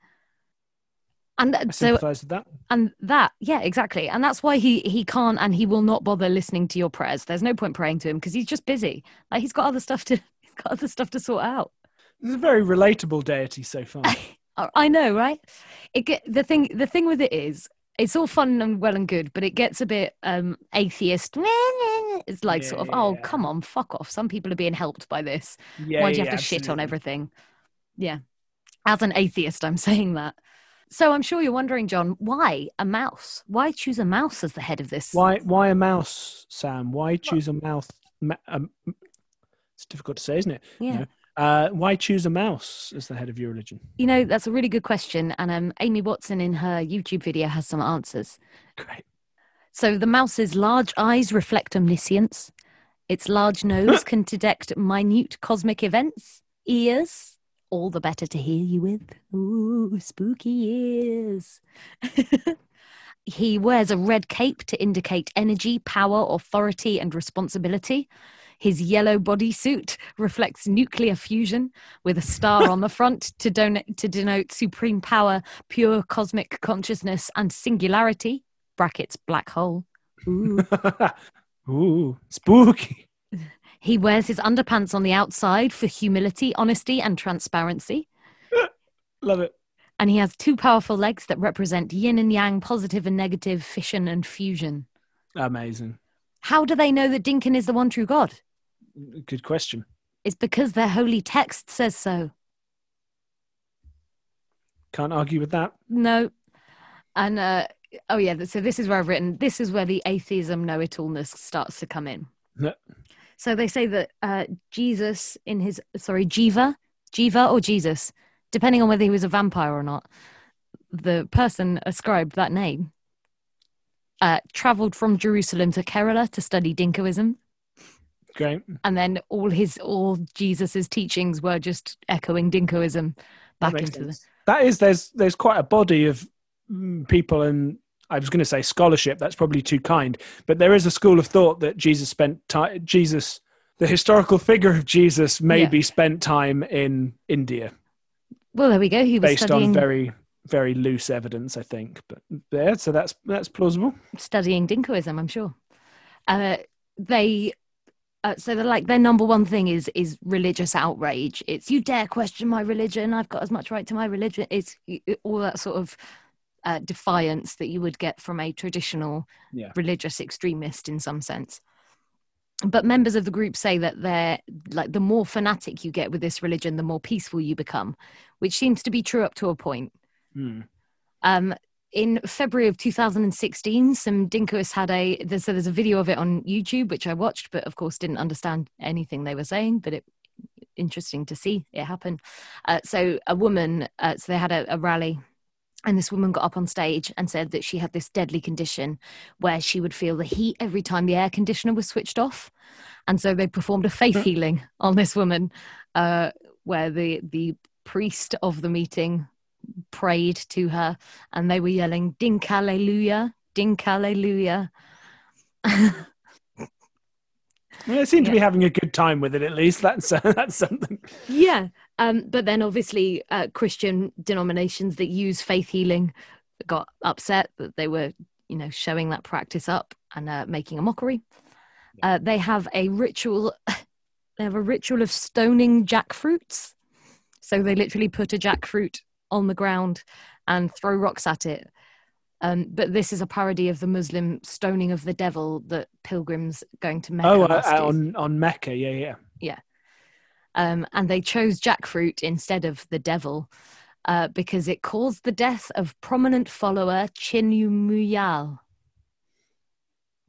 And I so that. and that yeah exactly and that's why he he can't and he will not bother listening to your prayers there's no point praying to him because he's just busy like he's got other stuff to [LAUGHS] got other stuff to sort out It's a very relatable deity so far. Uh, [LAUGHS] I know, right? It get, the thing. The thing with it is, it's all fun and well and good, but it gets a bit um, atheist. [LAUGHS] It's like sort of, oh, Yeah. come on, fuck off. Some people are being helped by this. Yeah, Why do you yeah, have to shit on everything? Yeah. As an atheist, I'm saying that. So I'm sure you're wondering, John, why a mouse? Why choose a mouse as the head of this? Why? Why a mouse, Sam? Why choose a mouse? Ma- um, it's difficult to say, isn't it? Yeah. No. Uh, why choose a mouse as the head of your religion? You know, that's a really good question. And um, Amy Watson in her YouTube video has some answers. Great. So the mouse's large eyes reflect omniscience. Its large nose [LAUGHS] can detect minute cosmic events. Ears, all the better to hear you with. Ooh, spooky ears. [LAUGHS] he wears a red cape to indicate energy, power, authority, and responsibility. His yellow bodysuit reflects nuclear fusion with a star on the front to, don- to denote supreme power, pure cosmic consciousness, and singularity brackets black hole. Ooh. [LAUGHS] Ooh, spooky. [LAUGHS] he wears his underpants on the outside for humility, honesty, and transparency. [LAUGHS] Love it. And he has two powerful legs that represent yin and yang, positive and negative, fission and fusion. Amazing. How do they know that Dinkin is the one true God? Good question. It's because their holy text says so. Can't argue with that. No. And uh, oh yeah, so this is where I've written. This is where the atheism know-it-allness starts to come in. No. So they say that uh, Jesus, in his sorry, Jeva, Jeva or Jesus, depending on whether he was a vampire or not, the person ascribed that name uh, traveled from Jerusalem to Kerala to study Dinkoism, Great. and then all his all Jesus's teachings were just echoing Dinkoism back into the. That is, there's there's quite a body of mm, people and I was going to say scholarship. That's probably too kind, but there is a school of thought that Jesus spent time. Jesus, the historical figure of Jesus, maybe spent time in India, Well, there we go. He was based studying on very very loose evidence, I think. But there, so that's that's plausible. studying Dinkoism, I'm sure. Uh, they uh, so they're like their number one thing is is religious outrage. It's you dare question my religion. I've got as much right to my religion. It's all that sort of uh, defiance that you would get from a traditional Yeah. religious extremist in some sense. But members of the group say that they're like the more fanatic you get with this religion, the more peaceful you become, which seems to be true up to a point. Hmm. Um, in February of 2016, some Dinkoists had a there's, so there's a video of it on YouTube which I watched, but of course didn't understand anything they were saying. But it interesting to see it happen. Uh, so a woman, uh, so they had a, a rally. And this woman got up on stage and said that she had this deadly condition where she would feel the heat every time the air conditioner was switched off. And so they performed a faith healing on this woman, uh, where the the priest of the meeting prayed to her and they were yelling dink hallelujah dink hallelujah [LAUGHS] Well, they seem to Yeah. be having a good time with it. At least that's [LAUGHS] that's something. yeah um but then obviously uh, christian denominations that use faith healing got upset that they were you know showing that practice up and uh, making a mockery uh, they have a ritual [LAUGHS] they have a ritual of stoning jackfruits so they literally put a jackfruit on the ground and throw rocks at it um, but this is a parody of the Muslim stoning of the devil that pilgrims going to Mecca Oh, uh, uh, on on Mecca, yeah, yeah. um, and they chose jackfruit instead of the devil uh, because it caused the death of prominent follower Chinumuyal.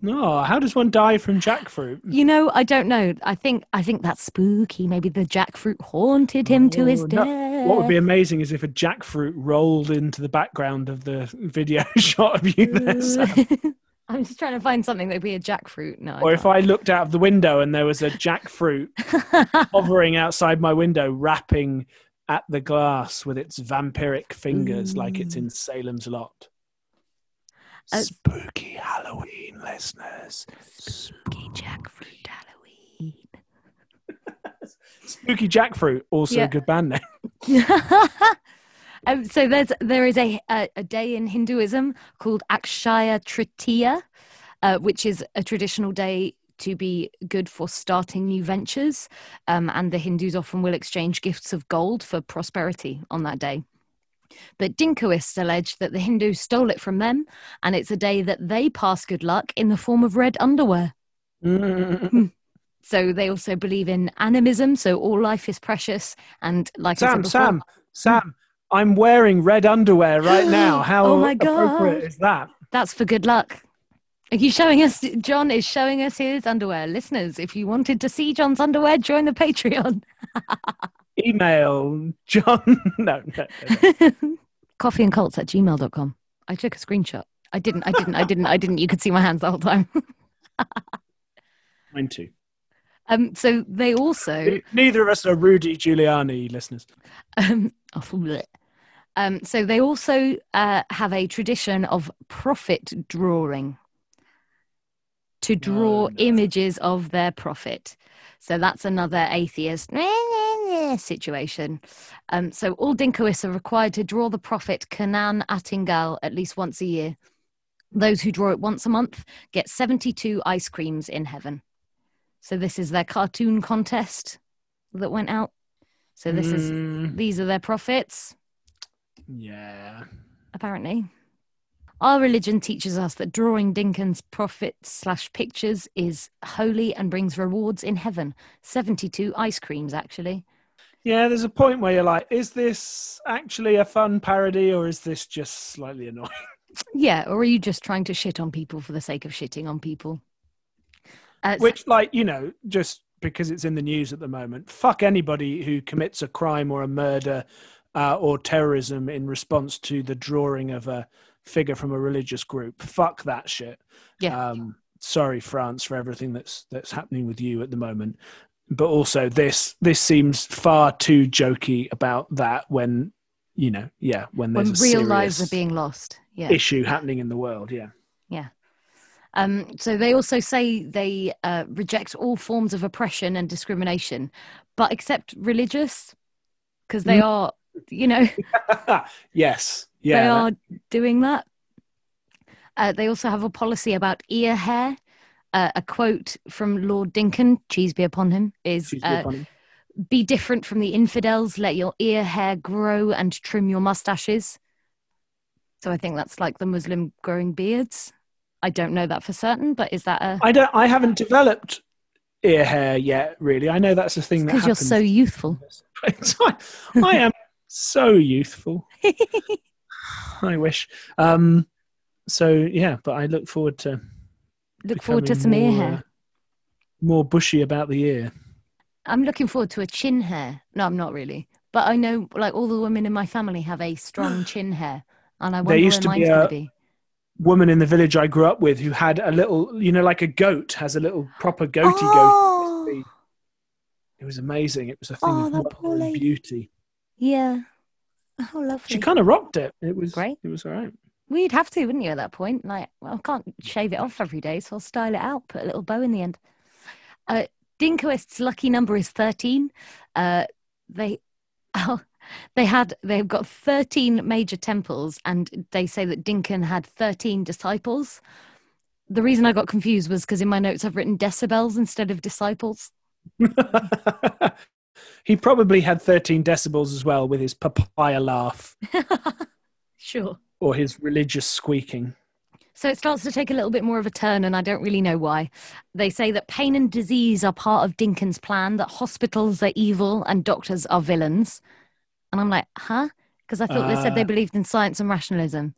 No, how does one die from jackfruit? You know, I don't know. I think I think that's spooky. Maybe the jackfruit haunted him to his Oh, death. no. What would be amazing is if a jackfruit rolled into the background of the video [LAUGHS] shot of you there, Sam. [LAUGHS] I'm just trying to find something that'd be a jackfruit. No, Or if I looked out of the window and there was a jackfruit [LAUGHS] hovering outside my window, rapping at the glass with its vampiric fingers like it's in Salem's Lot. Uh, Spooky Halloween, listeners. spooky jackfruit Halloween. [LAUGHS] Spooky Jackfruit, also Yeah. a good band name. [LAUGHS] um, so there's there is a, a a day in Hinduism called Akshaya Tritiya, uh, which is a traditional day to be good for starting new ventures, um, and the Hindus often will exchange gifts of gold for prosperity on that day. But Dinkoists allege that the Hindus stole it from them, and it's a day that they pass good luck in the form of red underwear. Mm. So they also believe in animism, so all life is precious. And like Sam, before, Sam, Sam, I'm wearing red underwear right now. [GASPS] How Oh my appropriate God. is that? that's for good luck. Are you showing us? John is showing us his underwear. Listeners, if you wanted to see John's underwear, join the Patreon. [LAUGHS] Email [LAUGHS] John. no, no, no, no. [LAUGHS] Coffeeandcults at gmail.com. I took a screenshot. I didn't, I didn't, I didn't, I didn't. You could see my hands the whole time. [LAUGHS] mine too. Um, so they also Neither of us are Rudy Giuliani listeners. Um, oh, um, so they also uh, have a tradition of prophet drawing to draw Oh, no. images of their prophet. So that's another atheist situation. Um, so all Dinkoists are required to draw the prophet Kanan Atingal at least once a year. Those who draw it once a month get 72 ice creams in heaven. So this is their cartoon contest that went out. So this is Mm, these are their prophets, yeah. apparently. Our religion teaches us that drawing Dinkin's prophets slash pictures is holy and brings rewards in heaven. 72 ice creams, actually. Yeah, there's a point where you're like, is this actually a fun parody or is this just slightly annoying? [LAUGHS] Yeah, or are you just trying to shit on people for the sake of shitting on people? Uh, Which, like, you know, just because it's in the news at the moment, fuck anybody who commits a crime or a murder uh, or terrorism in response to the drawing of a figure from a religious group. Fuck that shit. Yeah. Um, sorry, France, for everything that's that's happening with you at the moment. But also, this this seems far too jokey about that when you know, yeah, when when real a lives are being lost. Yeah. issue happening in the world. Yeah. Yeah. Um, so they also say they uh, reject all forms of oppression and discrimination, but accept religious because they Mm. are, you know, [LAUGHS] yes. Yeah. they are doing that. Uh, they also have a policy about ear hair. Uh, a quote from Lord Dinkin, cheese be upon him, is the uh, opponent. be different from the infidels, let your ear hair grow and trim your mustaches. So I think that's like the Muslim growing beards. I don't know that for certain, but is that a I don't. I haven't developed ear hair yet. Really, I know that's a thing that because you're so youthful? I, [LAUGHS] I am so youthful. [LAUGHS] I wish. Um. So yeah, but I look forward to Look forward to some ear hair. uh, more bushy about the ear. I'm looking forward to a chin hair. No, I'm not really. But I know like all the women in my family have a strong [GASPS] chin hair. And I wonder used to where be mine's a- be. Woman in the village I grew up with who had a little, you know, like a goat has a little proper goatee Oh! goat. It was amazing. It was a thing Oh, of that wonder poor and lady. beauty. Yeah. Oh, lovely. She kind of rocked it. It was Great. It was all right. You'd have to, wouldn't you, at that point? Like, well, I can't shave it off every day, so I'll style it out, put a little bow in the end. Uh, Dinkoist's lucky number is 13. Uh, they, [LAUGHS] oh, they had, they've got 13 major temples, and they say that Dinkin had 13 disciples. The reason I got confused was because in my notes I've written decibels instead of disciples. [LAUGHS] he probably had 13 decibels as well with his papaya laugh [LAUGHS] Sure. Or his religious squeaking. So it starts to take a little bit more of a turn, and I don't really know why. They say that pain and disease are part of Dinkin's plan, that hospitals are evil and doctors are villains. And I'm like, huh? Because I thought they said they Uh. believed in science and rationalism.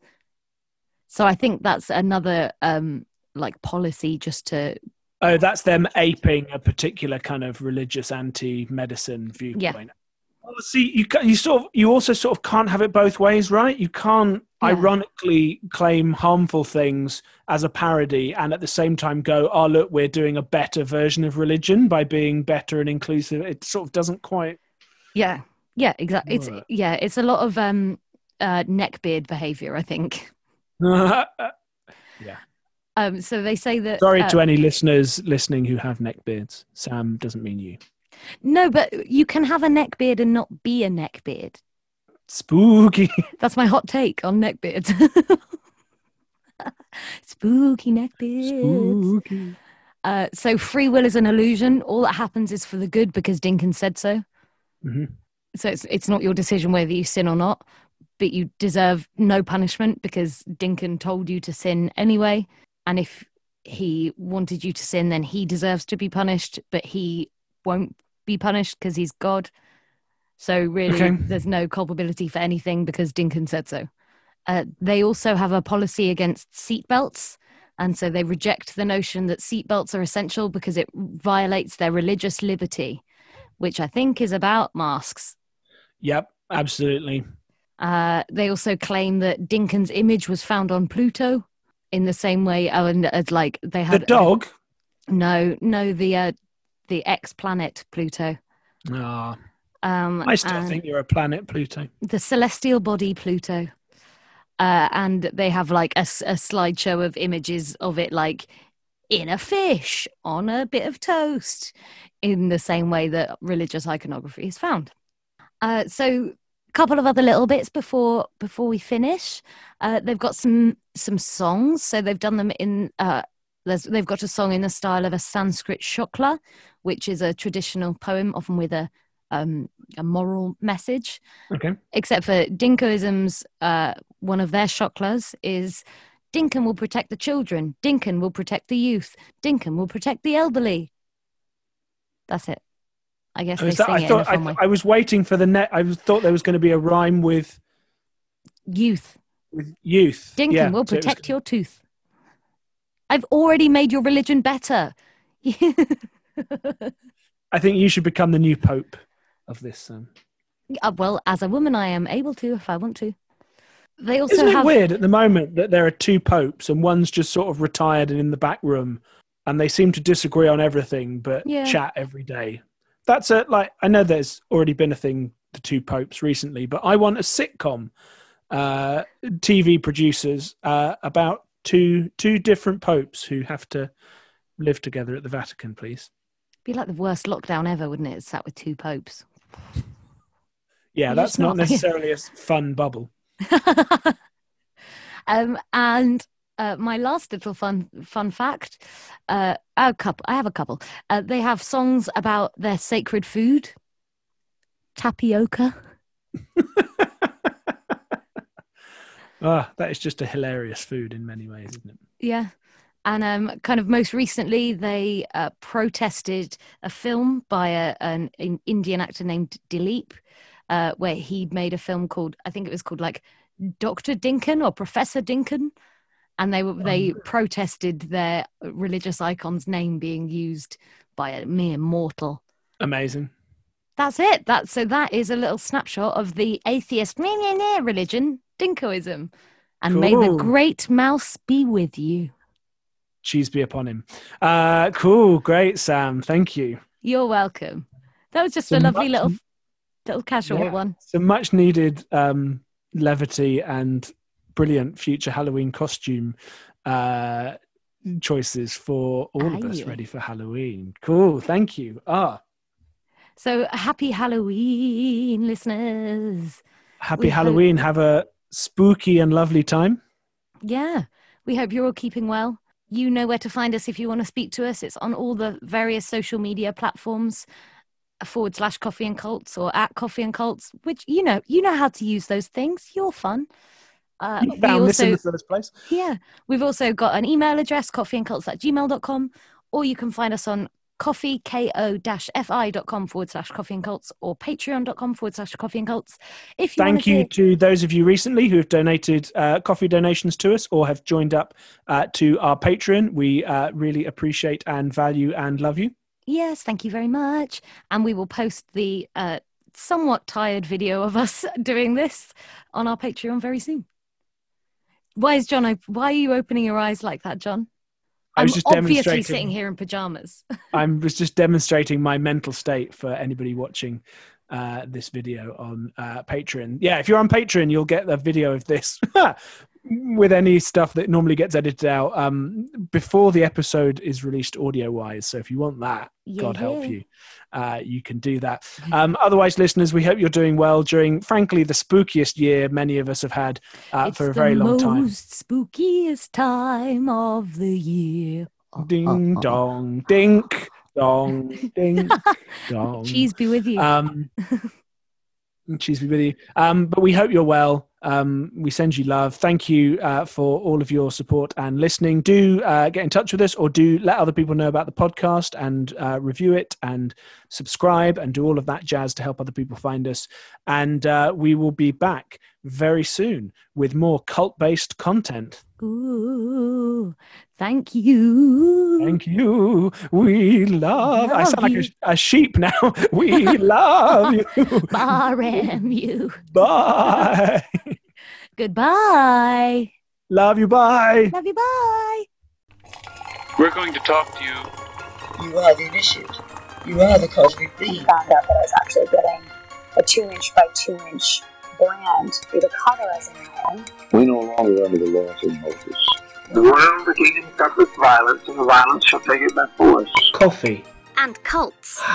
So I think that's another um, like policy just to Oh, that's them aping a particular kind of religious anti-medicine viewpoint. Well, see, you you sort of you also sort of can't have it both ways, right? You can't Yeah. ironically claim harmful things as a parody and at the same time go, "Oh, look, we're doing a better version of religion by being better and inclusive." It sort of doesn't quite. yeah yeah exactly. It's yeah it's a lot of um, uh, neckbeard behavior, I think. [LAUGHS] Yeah. Um, so they say that Sorry uh, to any listeners listening who have neck beards. Sam doesn't mean you. no, but you can have a neckbeard and not be a neckbeard. Spooky. [LAUGHS] That's my hot take on neckbeards. [LAUGHS] Spooky neckbeards. Spooky. Uh, so free will is an illusion. All that happens is for the good because Dinkin said so. Mhm. So it's it's not your decision whether you sin or not. but you deserve no punishment because Dinkin told you to sin anyway. And if he wanted you to sin, then he deserves to be punished, but he won't be punished because he's God. So really, Okay. there's no culpability for anything because Dinkin said so. Uh, they also have a policy against seatbelts. And so they reject the notion that seatbelts are essential because it violates their religious liberty, which I think is about masks. Yep, absolutely. Uh, they also claim that Dinkin's image was found on Pluto in the same way. Oh, and as like they had The dog. No, no, the uh, the ex planet Pluto. Ah, Um, I still think you're a planet, Pluto. the celestial body Pluto. Uh, and they have like a slideshow of images of it, like in a fish on a bit of toast, in the same way that religious iconography is found. Uh, so, a couple of other little bits before before we finish. Uh, they've got some some songs, so they've done them in. Uh, there's, they've got a song in the style of a Sanskrit shokla, which is a traditional poem, often with a um, a moral message Okay. except for Dinkoism's, uh, one of their shoklas is Dinkan will protect the children, Dinkan will protect the youth, Dinkan will protect the elderly. That's it. I guess Oh, they that- sing I it thought I, way. I was waiting for the net. I was- thought there was going to be a rhyme with Youth, with youth. Dinkan Yeah, will so it was protect your tooth. I've already made your religion better. [LAUGHS] I think you should become the new pope of this. Um, Uh, well, as a woman, I am able to if I want to. They also isn't it have. weird at the moment that there are two popes and one's just sort of retired and in the back room, and they seem to disagree on everything but Yeah. chat every day. That's a like. I know there's already been a thing, the two popes recently, but I want a sitcom, uh, TV producers uh, about two two different popes who have to live together at the Vatican, please. Be like the worst lockdown ever, wouldn't it? Sat with two popes. Yeah, You're that's not not- [LAUGHS] necessarily a fun bubble. [LAUGHS] um, and uh, my last little fun fun fact, uh, a couple. I have a couple. Uh, they have songs about their sacred food, tapioca. [LAUGHS] Ah, that is just a hilarious food in many ways, isn't it? Yeah. And um, kind of most recently, they uh, protested a film by a, an, an Indian actor named Dileep, uh, where he made a film called, I think it was called like Dr. Dinkan or Professor Dinkan. And they were, they protested their religious icon's name being used by a mere mortal. Amazing. That's it. That's so that is a little snapshot of the atheist religion, Dinkoism. And may the great mouse be with you. Cheese be upon him. Uh, cool, great, Sam. Thank you. You're welcome. That was just So a lovely much- little little casual Yeah. one. Some much needed um, levity and brilliant future Halloween costume uh, choices for all of us ready for Halloween. Cool, thank you. Ah, So happy Halloween, listeners. happy We hope- Halloween. Have a spooky and lovely time. Yeah, we hope you're all keeping well. You know where to find us if you want to speak to us. It's on all the various social media platforms forward slash coffee and cults or at coffee and cults, which you know, you know how to use those things. You're fun. Uh, You we found this in the first place. Yeah. We've also got an email address, coffeeandcults at gmail.com, or you can find us on coffee, ko-fi.com forward slash coffee and cults or patreon.com forward slash coffee and cults. If you Thank you to- to those of you recently who have donated uh, coffee donations to us or have joined up uh, to our Patreon. We uh, really appreciate and value and love you. Yes, thank you very much. And we will post the uh, somewhat tired video of us [LAUGHS] doing this on our Patreon very soon. Why is John? op- Why are you opening your eyes like that, John? I was I'm just obviously demonstrating. sitting here in pajamas. [LAUGHS] I was just demonstrating my mental state for anybody watching uh, this video on uh, Patreon. Yeah, if you're on Patreon, you'll get a video of this [LAUGHS] with any stuff that normally gets edited out um, before the episode is released audio wise. So if you want that, God help Yeah. you, uh, you can do that. Um, otherwise, listeners, we hope you're doing well during, frankly, the spookiest year many of us have had uh, for a very long time. most spookiest time of the year. Ding dong, dink dong, ding [LAUGHS] dong. Cheese be with you. Um, [LAUGHS] cheese be with you. Um, but we hope you're well. Um, we send you love. Thank you uh, for all of your support and listening. Do uh, get in touch with us or do let other people know about the podcast and uh, review it and subscribe and do all of that jazz to help other people find us. And uh, we will be back very soon with more cult based content. Ooh, thank you. Thank you. We love. I Love sound like a, a sheep now. [LAUGHS] We love you. RMU. [LAUGHS] Bye. Goodbye. Love you. Bye. Love you. Bye. We're going to talk to you You are the initiate. You are the cosmic and being. found out that I was actually getting a two inch by two inch brand through the cauterizing iron. We no longer under the laws of Moses. The world the kingdom suffereth violence, and the violence shall take it by force. Coffee. And cults. [SIGHS]